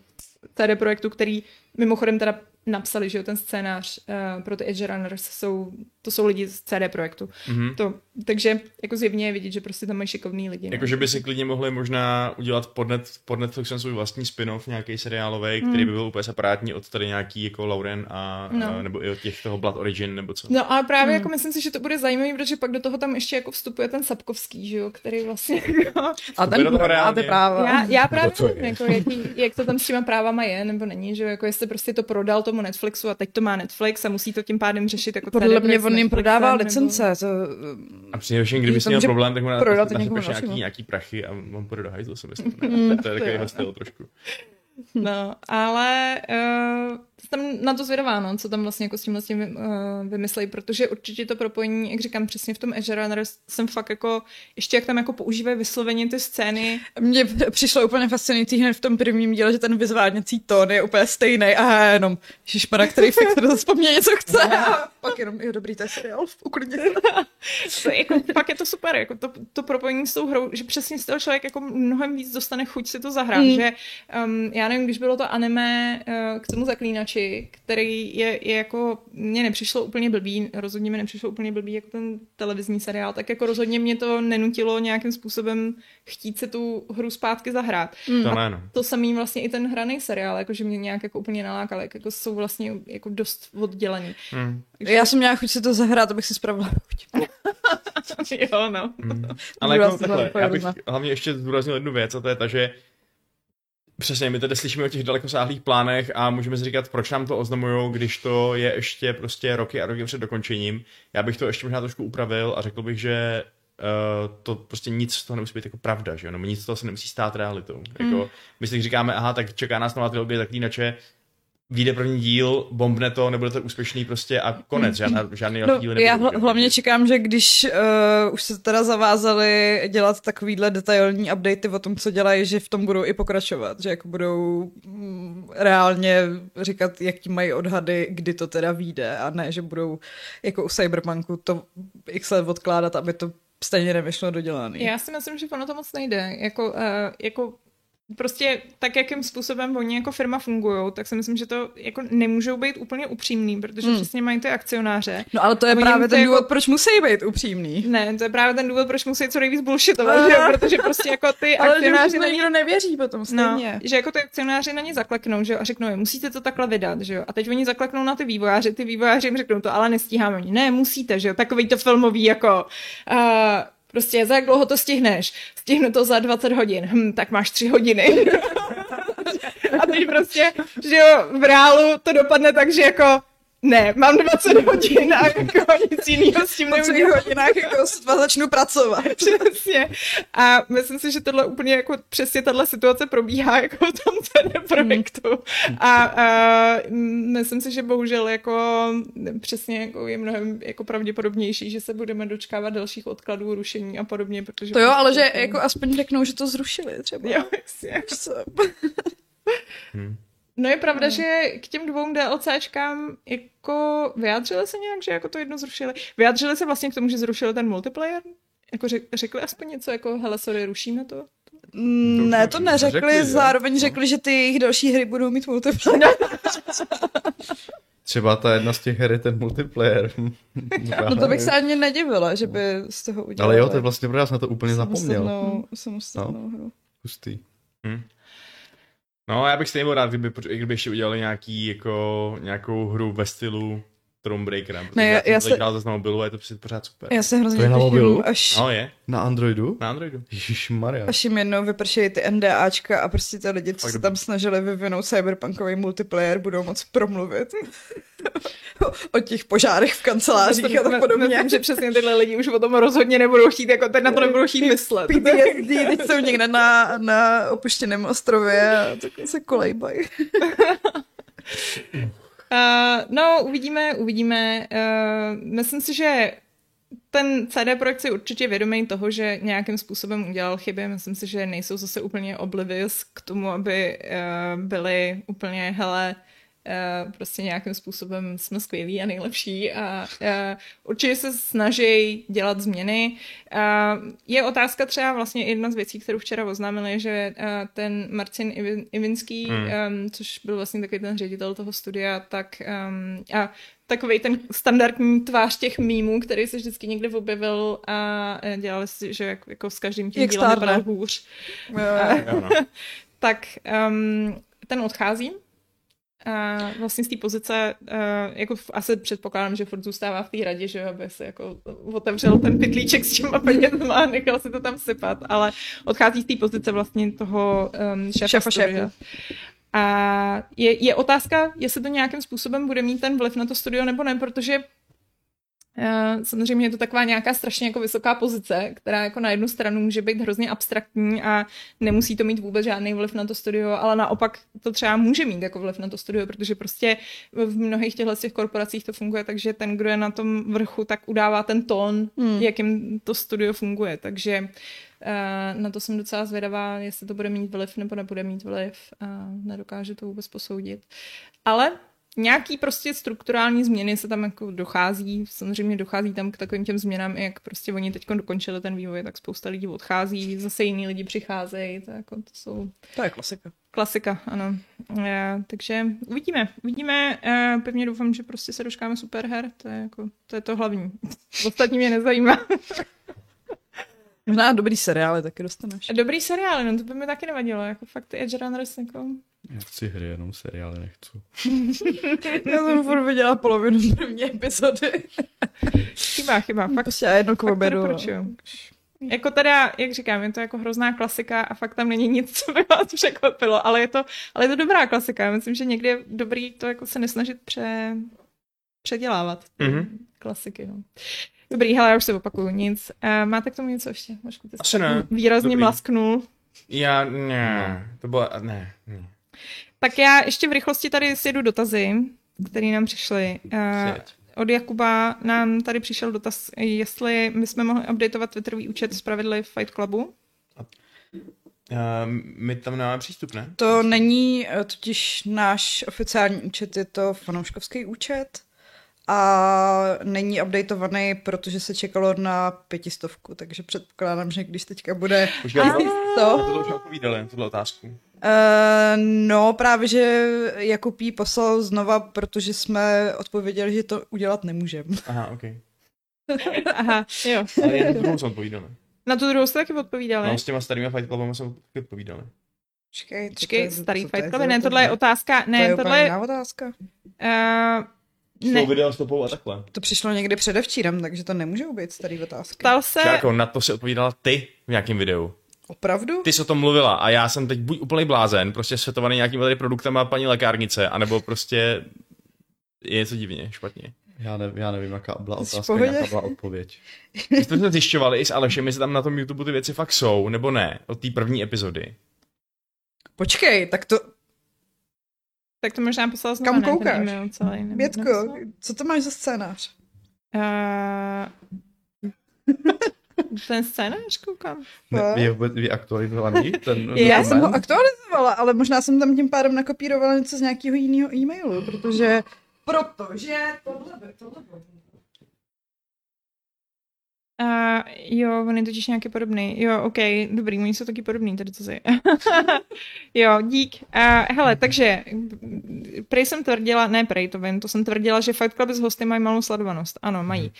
CD Projektu, který mimochodem teda napsali, že jo, ten scénář uh, pro ty Edge Runners jsou, to jsou lidi z CD Projektu. Mm-hmm. To, takže jako zjevně je vidět, že prostě tam mají šikovný lidi. no. Jakože by si klidně mohli možná udělat pod, net, pod Netflixem svůj vlastní spin-off, nějaký seriálový, který by byl úplně separátní od tady nějaký jako Lauren a, No. a nebo i od těch toho Blood Origin nebo co. No ale právě jako myslím si, že to bude zajímavý, protože pak do toho tam ještě jako vstupuje ten Sapkovský, že jo, který vlastně jako... A ten to má reálně. ty práva. Já, já právě to nevím, je. jako, jaký, jak to tam s těma právama je, nebo není, že jo, jako jestli prostě to prodal tomu Netflixu a teď to má Netflix a musí to tím pádem řešit jako Podle mě s on jim Netflixem, prodával nebo- licence. To, A především, kdyby si měl problém, tak mu na, prodat na, někomu nějaký, dalšímu. nějaký prachy a on půjde do hajzlu, si myslím. Ne? to je takový jeho styl trošku. No, ale uh, jsem na to zvědavá, no, co tam vlastně jako s tímhle s tím uh, vymyslejí, protože určitě to propojení, jak říkám, přesně v tom Azure Runner jsem fakt jako, ještě jak tam jako používají vysloveně ty scény. Mně přišlo úplně fascinující hned v tom prvním díle, že ten vyzváděcí tón je úplně stejný a jenom Šišmana, který fakt to vzpomně něco chce a pak jenom, je dobrý, to je seriál, uklidně. to, jako, pak je to super, jako to, to propojení s tou hrou, že přesně z toho člověk jako mnohem víc dostane chuť si to zahrát, mm. že um, já nevím, když bylo to anime uh, k tomu zaklínači, který je, je jako, mně nepřišlo úplně blbý, rozhodně mi nepřišlo úplně blbý jako ten televizní seriál, tak jako rozhodně mě to nenutilo nějakým způsobem chtít se tu hru zpátky zahrát. Mm. To ne, no. To samý vlastně i ten hraný seriál, jako že mě nějak jako úplně nalákal, jako, jako jsou vlastně jako dost oddělený. Mm. Takže... Já jsem měla chuť se to zahrát, abych si spravila jo, no. Mm. Ale jako takhle, já bych hlavně ještě zdůraznil jednu věc a to je ta, že Přesně, my tady slyšíme o těch dalekosáhlých plánech a můžeme si říkat, proč nám to oznamují, když to je ještě prostě roky a roky před dokončením. Já bych to ještě možná trošku upravil a řekl bych, že uh, to prostě nic z toho nemusí být jako pravda, že jo? No, nic z toho se nemusí stát realitou. Mm. Jako, my si říkáme, aha, tak čeká nás nová trilogie zaklínače, vyjde první díl, bombne to, nebude to úspěšný prostě a konec, žádná, žádný no, díl Já hl- hlavně čekám, že když uh, už se teda zavázali dělat takovýhle detailní updaty o tom, co dělají, že v tom budou i pokračovat, že jako budou mm, reálně říkat, jaký mají odhady, kdy to teda vyjde a ne, že budou jako u Cyberpunku to x let odkládat, aby to stejně nevyšlo dodělaný. Já si myslím, že ono to moc nejde. Jako, uh, jako prostě tak, jakým způsobem oni jako firma fungují, tak si myslím, že to jako nemůžou být úplně upřímný, protože hmm. přesně mají ty akcionáře. No ale to je právě ten jako... důvod, proč musí být upřímný. Ne, to je právě ten důvod, proč musí co nejvíc bullshitovat, že? protože prostě jako ty ale akcionáři na ně... nevěří potom no, stejně. No, že jako ty akcionáři na ně zakleknou, že jo, a řeknou, musíte to takhle vydat, že jo. A teď oni zakleknou na ty vývojáře, ty vývojáři jim řeknou to, ale nestíháme. Oni, ne, musíte, že jo, takový to filmový jako uh, Prostě za jak dlouho to stihneš? Stihnu to za 20 hodin. Hm, tak máš 3 hodiny. a teď prostě, že jo, v reálu to dopadne tak, že jako ne, mám 20 hodin a jako nic jiného s tím nemůžu. Po hodinách jako začnu pracovat. Přesně. A myslím si, že tohle úplně jako přesně tahle situace probíhá jako v tom projektu. A, a myslím si, že bohužel jako přesně jako je mnohem jako pravděpodobnější, že se budeme dočkávat dalších odkladů, rušení a podobně, protože... To jo, ale že jako aspoň řeknou, že to zrušili třeba. Jo, jasně. hmm. No je pravda, hmm. že k těm dvou DLCčkám jako vyjádřili se nějak, že jako to jedno zrušili. Vyjádřili se vlastně k tomu, že zrušili ten multiplayer? Jako řek, řekli aspoň něco, jako hele, sorry, rušíme to? Mm, ne, to neřekli, řekli, zároveň že? řekli, že ty jejich další hry budou mít multiplayer. Třeba ta jedna z těch her je ten multiplayer. no to bych se ani nedivila, že by z toho udělali. Ale jo, to je vlastně, já jsem na to úplně zapomněl. Samostatnou, samostatnou no. hru. Hustý. Hmm. No, já bych stejně byl rád, kdyby, kdyby ještě udělali nějaký, jako, nějakou hru ve stylu Thronebreakera. Ne, já, já, jsem se... hrál zase na mobilu a je to přesně pořád super. Já se hrozně to je na mobilu? Až... No, je. Na Androidu? Na Androidu. Maria. Až jim jednou vypršejí ty NDAčka a prostě ty lidi, co se tam snažili vyvinout cyberpunkový multiplayer, budou moc promluvit. o těch požárech v kancelářích a tak podobně. Myslím, že přesně tyhle lidi už o tom rozhodně nebudou chtít, jako teď na to nebudou chtít myslet. PTSD, teď jsou někde na, na opuštěném ostrově a tak se kolejbají. Uh, no, uvidíme, uvidíme. Uh, myslím si, že ten CD Projekt si určitě vědomý toho, že nějakým způsobem udělal chyby. Myslím si, že nejsou zase úplně oblivious k tomu, aby uh, byli úplně, hele, Uh, prostě nějakým způsobem jsme skvělí a nejlepší a uh, určitě se snaží dělat změny. Uh, je otázka třeba vlastně jedna z věcí, kterou včera oznámili, že ten Marcin Ivinský, hmm. um, což byl vlastně takový ten ředitel toho studia, tak um, a takový ten standardní tvář těch mýmů, který se vždycky někdy objevil a dělali si, že jako, jako s každým tím dílem vypadal hůř. Jo, jo, no. tak um, ten odchází a vlastně z té pozice, uh, jako asi předpokládám, že furt zůstává v té radě, že aby se jako otevřel ten pytlíček s těma penězma a nechal si to tam sypat, ale odchází z té pozice vlastně toho um, šéfa, šéfa šéfa. A je, je otázka, jestli to nějakým způsobem bude mít ten vliv na to studio nebo ne, protože Uh, samozřejmě je to taková nějaká strašně jako vysoká pozice, která jako na jednu stranu může být hrozně abstraktní a nemusí to mít vůbec žádný vliv na to studio, ale naopak to třeba může mít jako vliv na to studio, protože prostě v mnohých těchto těch korporacích to funguje, takže ten, kdo je na tom vrchu, tak udává ten tón, hmm. jakým to studio funguje. Takže uh, na to jsem docela zvědavá, jestli to bude mít vliv nebo nebude mít vliv. Nedokážu to vůbec posoudit. Ale nějaký prostě strukturální změny se tam jako dochází. Samozřejmě dochází tam k takovým těm změnám, jak prostě oni teď dokončili ten vývoj, tak spousta lidí odchází, zase jiní lidi přicházejí. To, jako, to jsou... To je klasika. Klasika, ano. E, takže uvidíme. Uvidíme. E, pevně doufám, že prostě se dočkáme super her. To je, jako, to, je to hlavní. Ostatní mě nezajímá. Možná dobrý seriály taky dostaneš. Dobrý seriály, no to by mi taky nevadilo. Jako fakt ty Edge Runners, jako já chci hry, jenom seriály nechci. Já jsem furt viděla polovinu první epizody. chyba, chyba. Fakt, prostě jedno k obedu. No. Jako teda, jak říkám, je to jako hrozná klasika a fakt tam není nic, co by vás překvapilo, ale je to, ale je to dobrá klasika. Já myslím, že někdy je dobrý to jako se nesnažit pře, předělávat mm-hmm. klasiky. No. Dobrý, hele, já už se opakuju, nic. Uh, máte k tomu něco ještě? Možku, Asi ne. Výrazně Dobrý. mlasknul. Já, ne, to bylo, ne, ne. Tak já ještě v rychlosti tady sjedu dotazy, které nám přišly. Uh, od Jakuba nám tady přišel dotaz, jestli my jsme mohli updateovat Twitterový účet z pravidly Fight Clubu. Uh, my tam nemáme přístup, ne? To není eh, totiž náš oficiální účet, je to fanouškovský účet a není updateovaný, protože se čekalo na pětistovku, takže předpokládám, že když teďka bude... Už to, už odpovídali, tuhle otázku. Uh, no, právě, že Jakub jí poslal znova, protože jsme odpověděli, že to udělat nemůžeme. Aha, ok. Aha, jo. Ale jen druhou jsme odpovídali. Na tu druhou jste taky odpovídali? No, s těma starými Fight Clubama jsme odpovídali. Počkej, Počkej, starý Fight Club, ne, tohle je otázka, ne, to je tohle je... otázka. Uh, ne. video stopou a takhle. To přišlo někdy předevčírem, takže to nemůžou být starý otázky. Stal se... Čárko, na to se odpovídala ty v nějakém videu. Opravdu? Ty jsi o tom mluvila a já jsem teď buď úplný blázen, prostě světovaný nějakým tady produktama paní lékárnice, anebo prostě je něco divně, špatně. Já, ne, já nevím, jaká byla otázka, jaká byla odpověď. My jsme to zjišťovali i s Alešem, jestli tam na tom YouTube ty věci fakt jsou, nebo ne, od té první epizody. Počkej, tak to... Tak to možná poslal znovu, Kam koukáš? Bětko, co to máš za scénář? Uh... Ten scénář koukám. Ne, je vůbec aktualizovaný? Ten Já jsem ho aktualizovala, ale možná jsem tam tím pádem nakopírovala něco z nějakého jiného e-mailu, protože protože tohle, tohle Uh, jo, on je totiž nějaký podobný. Jo, OK, dobrý, oni jsou taky podobný, tady co si. jo, dík. Uh, hele, takže, prej jsem tvrdila, ne prej, to vím, to jsem tvrdila, že Fight Club s hosty mají malou sledovanost. Ano, mají.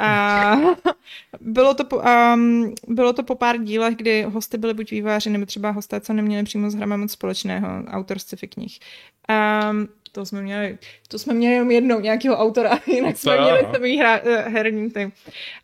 Uh, bylo, to po, um, bylo to po pár dílech, kdy hosty byly buď výváři, nebo třeba hosté, co neměli přímo s hrama moc společného, autor sci-fi knih. Um, to jsme měli, to jsme měli jenom jednou nějakého autora, jinak jsme to měli samý hra, uh, herní ty.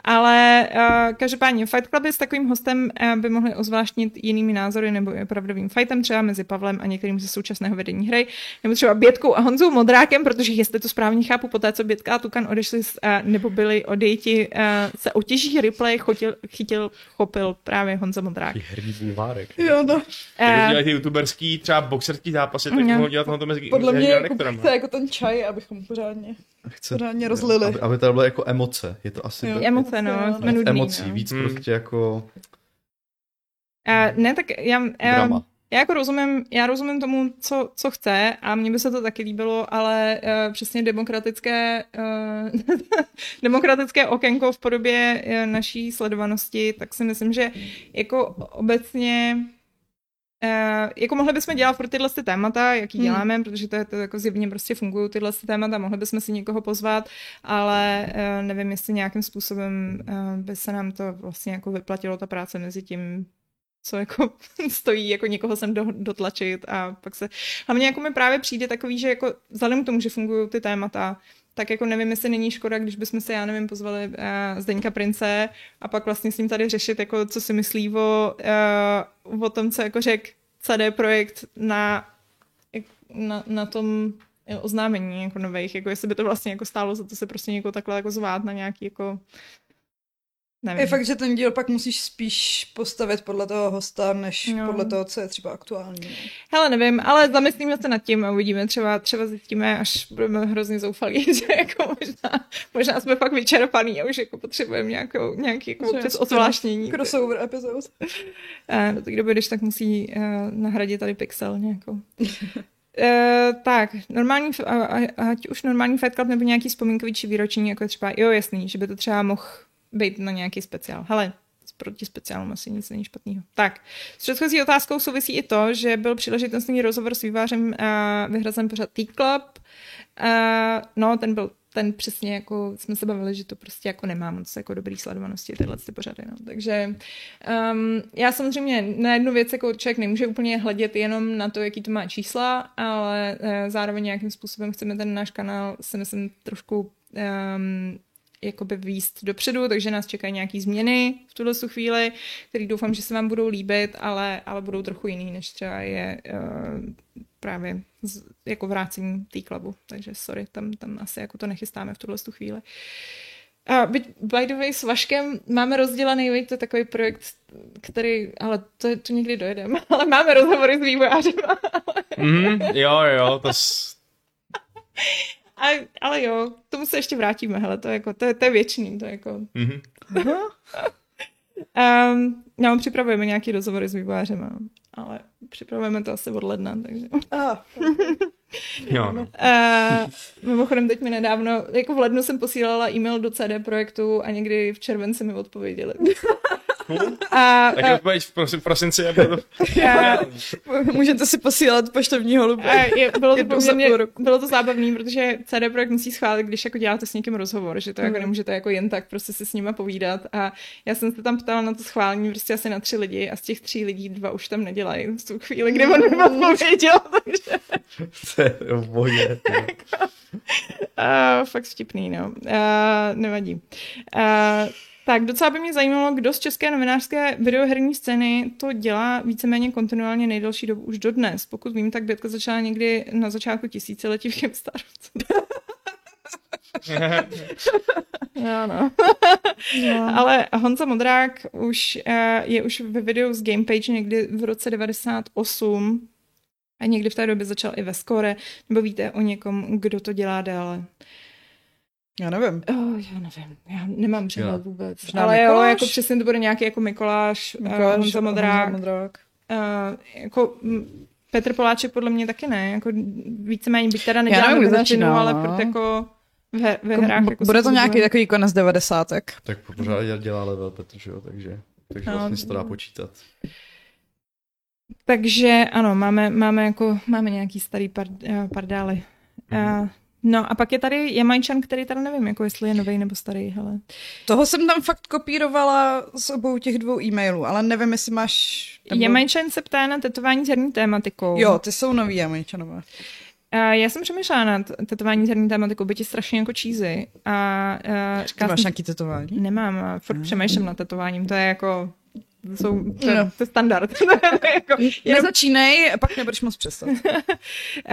Ale uh, každopádně Fight Cluby s takovým hostem uh, by mohli ozvláštnit jinými názory nebo je pravdovým fightem třeba mezi Pavlem a některým ze současného vedení hry, nebo třeba Bětkou a Honzou Modrákem, protože jestli to správně chápu, po té, co Bětka a Tukan odešli uh, nebo byli odejti, uh, se otěží replay chytil, chytil, chopil právě Honza Modrák. Herní bulvárek. Jo, no. Uh, dělají ty youtuberský, třeba boxerský zápasy, tak mohou dělat na to mezi Podle mě lektorama. Chce jako ten čaj, abychom pořádně, Chce, pořádně rozlili. Aby, aby to bylo jako emoce. Je to asi... Jo, emoce, no. Jsme nudný, emocí, no. víc hmm. prostě jako... Uh, ne, tak já... Uh, Drama. Já jako rozumím, já rozumím tomu, co, co chce a mně by se to taky líbilo, ale uh, přesně demokratické, uh, demokratické okénko v podobě uh, naší sledovanosti, tak si myslím, že jako obecně Uh, jako mohli bychom dělat pro tyhle ty témata, jaký hmm. děláme, protože to, to jako zjevně prostě fungují tyhle ty témata, mohli bychom si někoho pozvat, ale uh, nevím, jestli nějakým způsobem uh, by se nám to vlastně jako vyplatilo ta práce mezi tím, co jako stojí, jako někoho sem do, dotlačit a pak se... Hlavně jako mi právě přijde takový, že jako vzhledem k tomu, že fungují ty témata, tak jako nevím, jestli není škoda, když bychom se, já nevím, pozvali uh, Zdeňka Prince a pak vlastně s ním tady řešit, jako co si myslí o, uh, o tom, co jako řek CD Projekt na, na, na tom oznámení jako nových, jako jestli by to vlastně jako stálo za to se prostě někoho takhle jako zvát na nějaký jako Nevím. Je fakt, že ten díl pak musíš spíš postavit podle toho hosta, než No. podle toho, co je třeba aktuální. no. Hele, nevím, ale zamyslíme se nad tím a uvidíme. Třeba, třeba zjistíme, až budeme hrozně zoufalí, že jako možná, možná jsme fakt vyčerpaný a už jako potřebujeme nějakou, nějaký jako aspoň odzvláštnění. Crossover epizod. Uh, do té doby, když tak musí uh, nahradit tady pixel nějakou. Uh, tak, normální, ať už normální Fight Club nebo nějaký vzpomínkový či výroční, jako je třeba, jo jasný, že by to třeba mohl být na nějaký speciál. Hele, proti speciálům asi nic není špatného. Tak, s předchozí otázkou souvisí i to, že byl příležitostný rozhovor s vývářem uh, vyhrazen pořad T-Club. Uh, no, ten byl ten přesně jako jsme se bavili, že to prostě jako nemá moc jako dobrý sledovanosti tyhle ty pořady. No. Takže um, já samozřejmě na jednu věc jako člověk nemůže úplně hledět jenom na to, jaký to má čísla, ale uh, zároveň nějakým způsobem chceme ten náš kanál si myslím trošku um, jakoby výst dopředu, takže nás čekají nějaký změny v tuhle chvíli, které doufám, že se vám budou líbit, ale, ale budou trochu jiný, než třeba je uh, právě z, jako vrácení té klubu. Takže sorry, tam, tam asi jako to nechystáme v tuhle chvíli. A byť, by the way, s Vaškem máme rozdělený, veď to je takový projekt, který, ale to, to někdy dojedeme, ale máme rozhovory s vývojářem. Mm, jo, jo, to s... A, ale jo, k tomu se ještě vrátíme, hele, to je, jako, to je, to je věčný, to je jako... Mhm. Um, no, připravujeme nějaký rozhovory s vývojářem, ale připravujeme to asi od ledna, takže... Ah, Jo, no. Uh, mimochodem, teď mi nedávno, jako v lednu jsem posílala e-mail do CD projektu a někdy v červenci mi odpověděli. a, Tak odpověď v prosi- prosinci a bylo to... a, můžete si posílat poštovní holuby. a je, bylo, to poměrně, bylo to zábavný, protože CD Projekt musí schválit, když jako děláte s někým rozhovor, že to jako nemůžete jako jen tak prostě si s nima povídat a já jsem se tam ptala na to schválení prostě asi na tři lidi a z těch tří lidí dva už tam nedělají v tu chvíli, kdy on mi odpověděl, takže To je. Uh, fakt vtipný, no. Uh, nevadí. Uh, tak docela by mě zajímalo, kdo z české novinářské videoherní scény to dělá víceméně kontinuálně nejdelší dobu už dodnes. Pokud vím, tak Bětka začala někdy na začátku tisíciletí v GameStar. jo, no. Ale Honza Modrák už uh, je už ve videu z Gamepage někdy v roce 98 a někdy v té době začal i ve Score, nebo víte o někom, kdo to dělá dále? Já nevím. Oh, já nevím, já nemám přehled vůbec. Možná Ale jo, Mikuláš? jako přesně to bude nějaký jako Mikoláš, Mikoláš Mikuláš, Honza Modrák. Honza Modrák. Uh, jako mm, Petr Poláček podle mě taky ne, jako víceméně byť teda Já nedělá nevím, začínal, ale no. furt jako ve, ve Jako hrách. Jako Bude to nějaký takový konec devadesátek. Tak pořád dělá level Petr, že jo, takže, takže No, vlastně se to dá no. počítat. Takže ano, máme, máme, jako, máme nějaký starý par, uh, pardály. Uh, no a pak je tady Jamajčan, který tady nevím, jako jestli je nový nebo starý, hele. Toho jsem tam fakt kopírovala z obou těch dvou e-mailů, ale nevím, jestli máš... nebo- Jamajčan se ptá na tetování s herní tématikou. Jo, ty jsou nový Jamajčanové. Já jsem přemýšlela nad tetování s herní tématikou, byť je strašně jako cheesy. A uh, Ty máš jsem, nějaký tetování? nemám, a furt přemýšlím nad tetováním, to je jako, to, jsou, to, je, No. to je standard. Jako, jenom, Nezačínej, pak nebudeš moc přestat. uh,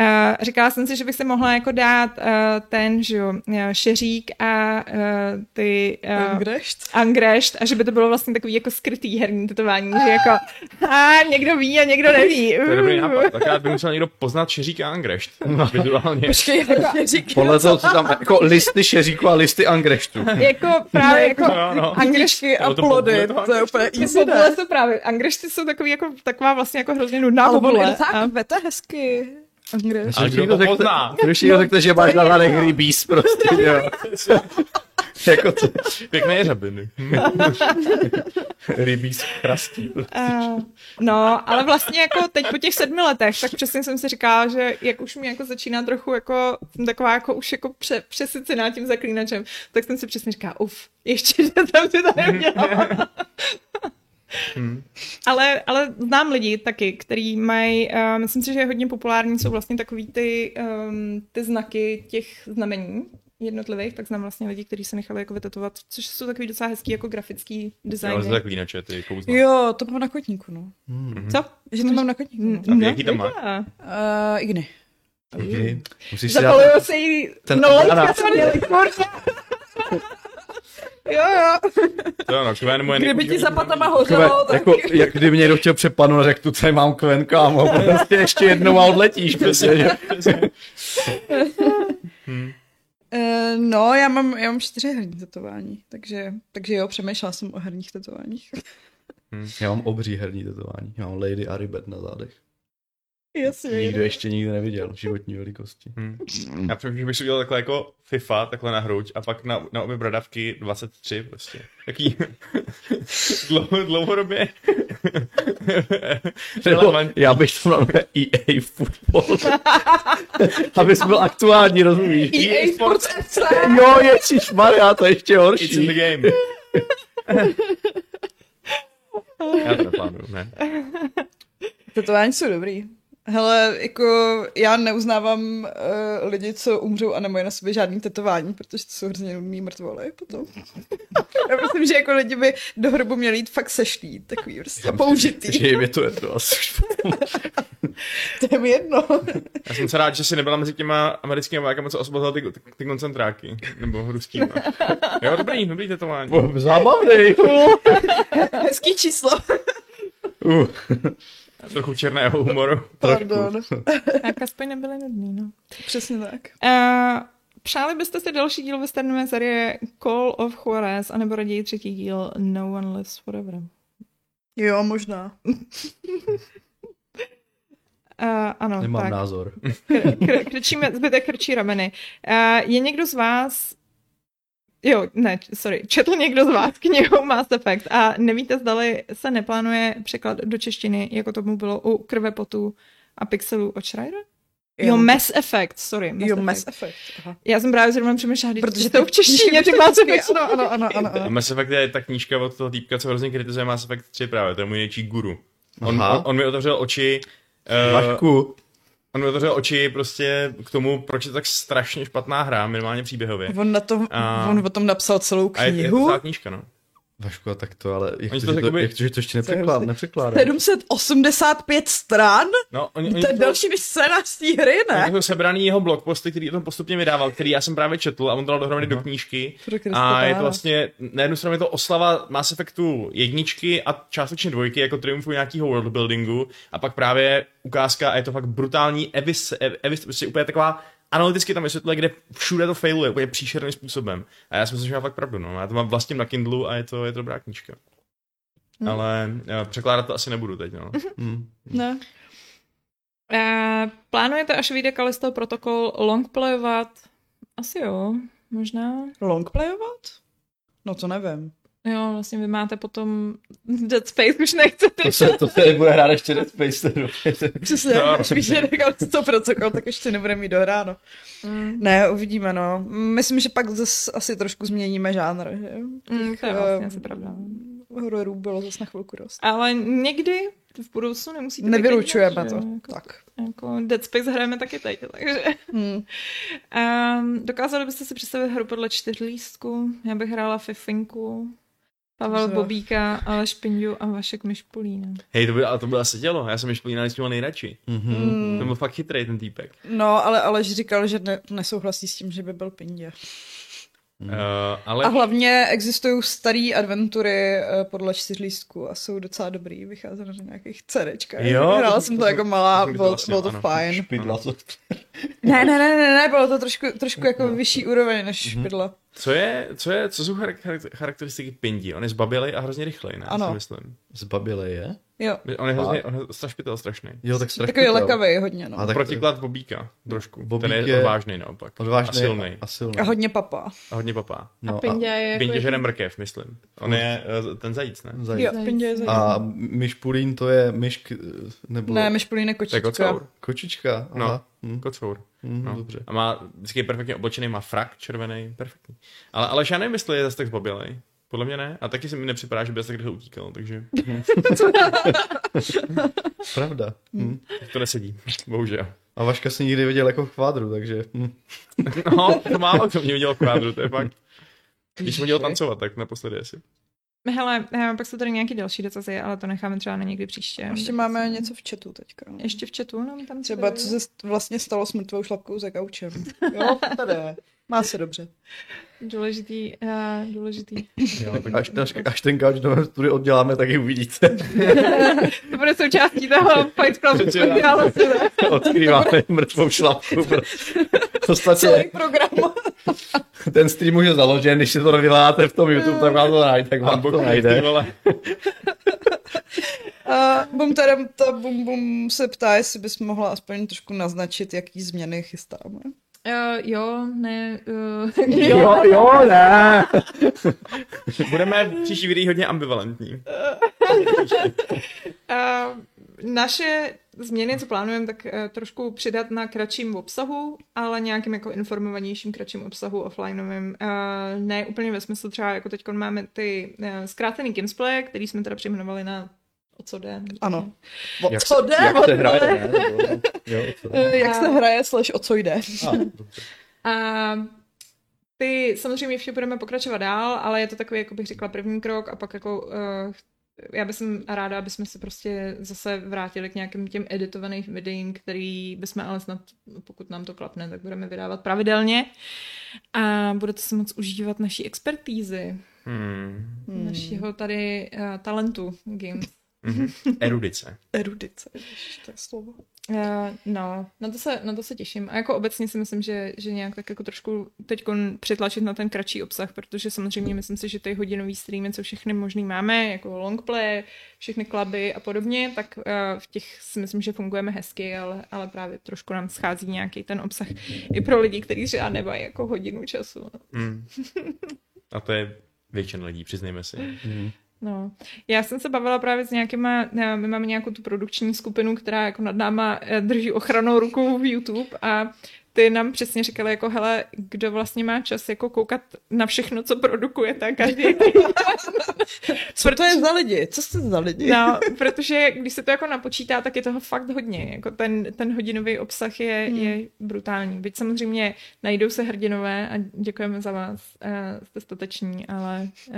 říkala jsem si, že bych si mohla jako dát uh, ten, že jo, eh, šeřík a uh, ty uh, Kdežt? angrešt a že by to bylo vlastně takový jako skrytý herní tetování, že jako a někdo ví a někdo neví. To je dobrý nápad. Tak by musel někdo poznat šeřík a angrešt. Vizuálně. Počkej, šeřík. Podle toho, co tam, jako listy šeříku a listy angreštu. jako právě jako No, no. Angličky a plody, to to je úplně easy ne? jsou právě, angrešty jsou takový jako, taková vlastně jako hrozně nudná Ale bobule. je tak A- vete hezky. Angliš. Ale kdo to pozná? Když někdo řekne, že máš na hladech rybíz prostě, jo. jako to, Pěkné jeřabiny. rybíz chrastí. Uh, no, ale vlastně jako teď po těch sedmi letech, tak přesně jsem si říkala, že jak už mi jako začíná trochu jako, jsem taková jako už jako pře, přesycená tím zaklínačem, tak jsem si přesně říkala, uf, ještě, že jsem si to neudělala. Ale, ale znám lidi taky, který mají, uh, myslím si, že je hodně populární, jsou vlastně takový ty, um, ty znaky těch znamení jednotlivých, tak znám vlastně lidi, kteří se nechali jako vytetovat, což jsou takový docela hezký jako grafický Jo, designy. z zaklínače, ty kouzla. Jo, to mám na kotníku, no. Co? Že to mám na kotníku, no. A jaký tam máš? dobrá. Uh, Igny. Okay. Musíš si se jí Ten no lejtka ananas. Jo, jo. To ano, Kven moje Kdyby ti za patama hořelo, tak... jako, jak kdyby mě někdo chtěl přepadnout, řekl, tu tady mám kven, kámo, prostě ještě jednou a odletíš, prostě, že? Uh, no, já mám, já mám čtyři herní tetování, takže, takže jo, přemýšlela jsem o herních tetováních. Já mám obří herní tetování, já mám Lady Aribet na zádech. Jasně. Nikdo ještě nikdy neviděl, životní velikosti. Hm. Já přemýšlím, že bych si udělal takhle jako FIFA, takhle na hruď a pak na, na obě bradavky 23 prostě. Taký dlouho, dlouhodobě. Já bych to měl EA Football. Abys byl aktuální, rozumíš? EA Sports FC! Jo, ježišmarja, to je ještě It's in horší. the game. Já to neplánuju, ne. Tetování jsou dobrý. Hele, jako já neuznávám uh, lidi, co umřou a nemají na sobě žádný tetování, protože to jsou hrozně nudný mrtvoly potom. já myslím, že jako lidi by do hrobu měli jít fakt sešlý, takový prostě použitý. Že jim je to jedno asi už. To je mi jedno. Já jsem se rád, že si nebyla mezi těma americkými vojákama, co osvobodil ty, ty, ty koncentráky. Nebo ruskými. Jo, dobrý, dobrý tetování. Zábavný. Hezký číslo. Uh. Trochu černého humoru. Pardon. Tak aspoň nebyly nudný, no. Přesně tak. Uh, přáli byste si další díl westernové série Call of Juarez, anebo raději třetí díl No One Lives Forever? Jo, možná. Uh, ano, Nemám tak. názor. Kr- kr- krčíme, zbytek krčí rameny. Uh, je někdo z vás Jo, ne, sorry, četl někdo z vás knihu Mass Effect a nevíte, zdali se neplánuje překlad do češtiny, jako tomu bylo u Krve potu a Pixelů od Schreiera? Jo, Mass Effect, sorry. Mass Jo, Effect. Mass Effect. Aha. Já jsem právě zrovna přemýšlela, Protože protože to v češtině, ty Mass Effect. Ano, ano, ano, ano. Ano. Mass Effect je ta knížka od toho týpka, co hrozně kritizuje Mass Effect 3 právě, to je můj největší guru. On, on, on mi otevřel oči, uh, Vašku, on mi otevřel oči prostě k tomu, proč je tak strašně špatná hra, minimálně příběhově. On, na tom, A- on o tom napsal celou A je, je to knihu. celá knížka, no. Vašku, a tak to, ale jak Oni to, to že to, jakoby- jak to, že to ještě nepřekládá, nepřekládá. 785 stran? No, oni, oni To je to- další než scénář té hry, Oni ne? to sebraný jeho blogposty, který o tom postupně vydával, který já jsem právě četl a on to dal dohromady do knížky. A je to vlastně, na jednu stranu je to oslava Mass Effectu jedničky a částečně dvojky, jako triumfu nějakého worldbuildingu a pak právě ukázka a je to fakt brutální evis, ev- evis prostě úplně taková analyticky tam vysvětluje, kde všude to failuje úplně příšerným způsobem. A já si myslím, že má fakt pravdu, no. Já to mám vlastně na Kindlu a je to, je to dobrá knížka. Hmm. Ale eh, překládat to asi nebudu teď, no. Hmm. Ne. Uh, plánujete, až vyjde Kalisto protokol longplayovat? Asi jo, možná. Longplayovat? No to nevím. Jo, vlastně vy máte potom Dead Space, už nechcete. To se, to se bude hrát ještě Dead Space. teda. Přesně, No. spíš, že nekal to protokol, tak ještě nebudeme mít dohráno. Mm, Ne, uvidíme, no. Myslím, že pak zase asi trošku změníme žánr, že? mm, to je eh, vlastně asi pravda. Hororů bylo zase na chvilku dost. Ale někdy v budoucnu nemusíte Nevylučujeme teď, to. Jako, Tak. jako Dead Space hrajeme taky teď, takže... Hmm. Um, dokázali byste si představit hru podle čtyřlístku? Já bych hrála Fifinku, Pavel Co? Bobíka, Aleš Pindu a Vašek Mišpulína. Hej, to by, ale to by asi dělo. Já jsem Šplína měl nejradši. Mhm. Hmm. Ten byl fakt chytrý, ten týpek. No, ale Aleš říkal, že ne, nesouhlasí s tím, že by byl Pindě. Uh, ale A hlavně existují staré adventury eh, podle čtyřlístku a jsou docela dobrý, vycházely na nějakých CDčkách. Jo, Hrála to- jsem to- to jako malá, to by to bylo, vlastně, bylo to ano. fajn. Špidla co? Ne, ne, ne, ne, ne, bylo to trošku, trošku jako vyšší úroveň než špidla. co je, co je, co jsou charak- charak- charakteristiky Pindi? On je zbabilej a hrozně rychlej, ne? Ano. Si myslím. Zbabile je? Jo, On je hrozně, on je strašpitel strašný. Jo, tak strašně. takový lekavý hodně, no. A tak- Protiklad Bobíka, trošku. Bobík Ten je, odvážný naopak. Odvážný A silný. A silný. A hodně papa. A hodně papá. No, a Pindě je jako... Pindě žere mrkev, myslím. On je uh, ten zajíc, ne? zajíc. Jo, Pindě je zajímavý. A myš Pulín to je myš, k- nebo Ne, myšpulín je To je kočička. kocour. kočička. No. Aha. Hm. Kocour. Hm, No. Dobře. A má, vždycky je perfektně oblečený, má frak červený, perfektní. Ale, ale já nevím, jestli je zase tak zbabilej. Podle mě ne. A taky se mi nepřipadá, že by tak rychle utíkal, takže Pravda. Hm. to nesedí. Bohužel. A Vaška si nikdy viděl jako kvádru, takže... Hm. No, to málo kdo mě viděl v kvádru, to je fakt. Když jsem dělal tancovat, tak naposledy asi. Hele, pak jsou tady nějaké další dotazy, ale to necháme třeba na někdy příště. Ještě máme něco v chatu teďka. Ještě v chatu, no, tam Třeba co se vlastně stalo s mrtvou šlapkou za gaučem. Jo, tady. Má se dobře. Důležitý, uh, důležitý. Jo, až, až, až ten gauč do studiu odděláme, tak ji uvidíte. to bude součástí toho Fight Clubu. Odkrýváme mrtvou šlapku. Celý program. ten stream už je založen, když si to vyláte v tom YouTube, tak vám to najde. Tak vám to najde. A bum, teda, ta bum, bum se ptá, jestli bys mohla aspoň trošku naznačit, jaký změny chystáme. Uh, jo, ne. Uh, jo, jo, jo, ne. Budeme v příští videí hodně ambivalentní. uh, naše změny, co plánujeme, tak uh, trošku přidat na kratším obsahu, ale nějakým jako informovanějším kratším obsahu offlineovým. Uh, ne úplně ve smyslu třeba, jako teď máme ty uh, zkrácený gamesplay, který jsme teda přejmenovali na O co jde? Ano. O jak co jde? Jak se hraje? Ne? jo, co jde? Jak se hraje, slash o co jde. A, a ty samozřejmě vše budeme pokračovat dál, ale je to takový, jako bych řekla, první krok a pak jako uh, já bych ráda, aby jsme se prostě zase vrátili k nějakým těm editovaným videím, který bychom ale snad, pokud nám to klapne, tak budeme vydávat pravidelně a budete se moc užívat naší expertízy, hmm. našeho tady uh, talentu games. Mm-hmm. Erudice. Erudice, to je slovo. Uh, no, na to, se, na to se těším. A jako obecně si myslím, že, že nějak tak jako trošku teď přitlačit na ten kratší obsah, protože samozřejmě myslím si, že ty hodinový streamy, co všechny možný máme, jako longplay, všechny kluby a podobně, tak uh, v těch si myslím, že fungujeme hezky, ale, ale právě trošku nám schází nějaký ten obsah i pro lidi, kteří třeba nemají jako hodinu času. Mm. A to je většina lidí, přiznejme si. Mm. No, já jsem se bavila právě s nějakýma, my máme nějakou tu produkční skupinu, která jako nad náma eh, drží ochranou ruku v YouTube a ty nám přesně říkali jako, hele, kdo vlastně má čas jako koukat na všechno, co produkujete každý. co to je za lidi? Co jste za lidi? No, protože když se to jako napočítá, tak je toho fakt hodně. Jako ten, ten hodinový obsah je, hmm. je brutální. Byť samozřejmě najdou se hrdinové a děkujeme za vás. Uh, jste stateční, ale uh,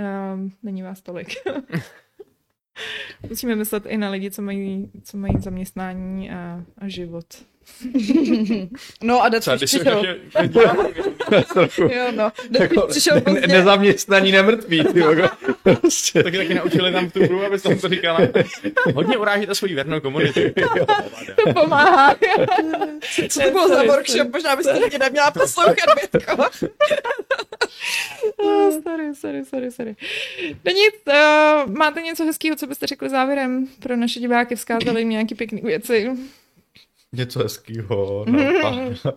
není vás tolik. Musíme myslet i na lidi, co mají, co mají zaměstnání a, a život. No a Deathwish přišel. jo, no. jako, přišel pozdě. Ne, nezaměstnaní nemrtví. Ty, prostě. taky taky naučili tam tu hru, aby jsem to říkala. Hodně urážíte svoji věrnou komunitu. to pomáhá. Co to bylo za workshop? Možná byste taky neměla poslouchat, Bitko. sorry, sorry, sorry, sorry. No nic, uh, máte něco hezkého, co byste řekli závěrem pro naše diváky, vzkázali jim nějaké pěkné věci? Něco hezkého. No.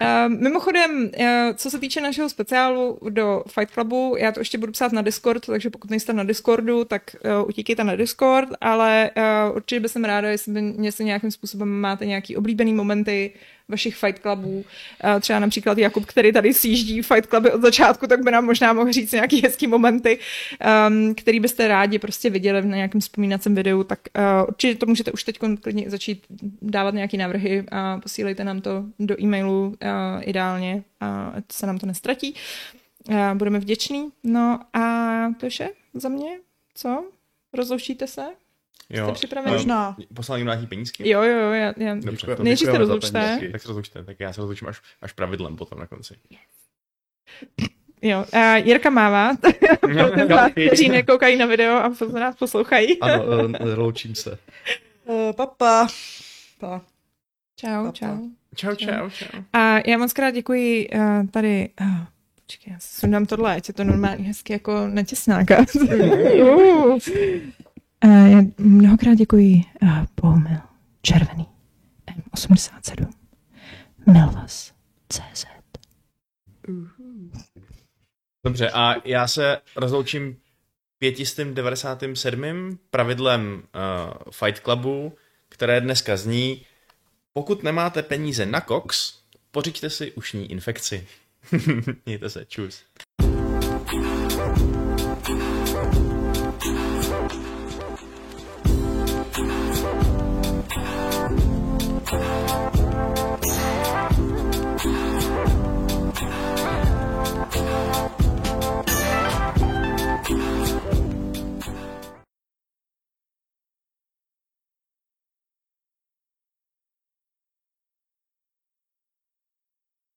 Uh, mimochodem, uh, co se týče našeho speciálu do Fight Clubu, já to ještě budu psát na Discord, takže pokud nejste na Discordu, tak uh, utíkejte na Discord, ale uh, určitě bych jsem ráda, jestli, jestli nějakým způsobem máte nějaký oblíbený momenty vašich Fight Clubů. Třeba například Jakub, který tady sjíždí Fight Cluby od začátku, tak by nám možná mohl říct nějaký hezký momenty, um, který byste rádi prostě viděli na nějakém vzpomínacím videu, tak uh, určitě to můžete už teď klidně začít dávat nějaký návrhy a posílejte nám to do e-mailu uh, ideálně, uh, se nám to nestratí. Uh, budeme vděční. No a to je vše za mě. Co? Rozloučíte se? Jo. Jste připravený? Možná. Poslal jim nějaký penízky? Jo, jo, já, já... Dobře. Nejdřív se rozlučte. Tak se rozlučte, tak já se rozlučím až, až pravidlem potom na konci. Jo, uh, Jirka mává, kteří nekoukají na video a se nás poslouchají. ano, uh, loučím se. Uh, papa. Pa. Čau, papa. čau. Čau, čau, čau. A já moc krát děkuji uh, tady... Uh, počkej, já sundám tohle, ať je to normálně hezky jako na těsnáka. uh. Uh, já mnohokrát děkuji Bohumil Červený M87 Melvas CZ. Dobře, a já se rozloučím 597. pravidlem uh, Fight Clubu, které dneska zní, pokud nemáte peníze na koks, pořiďte si ušní infekci. Mějte se, čus.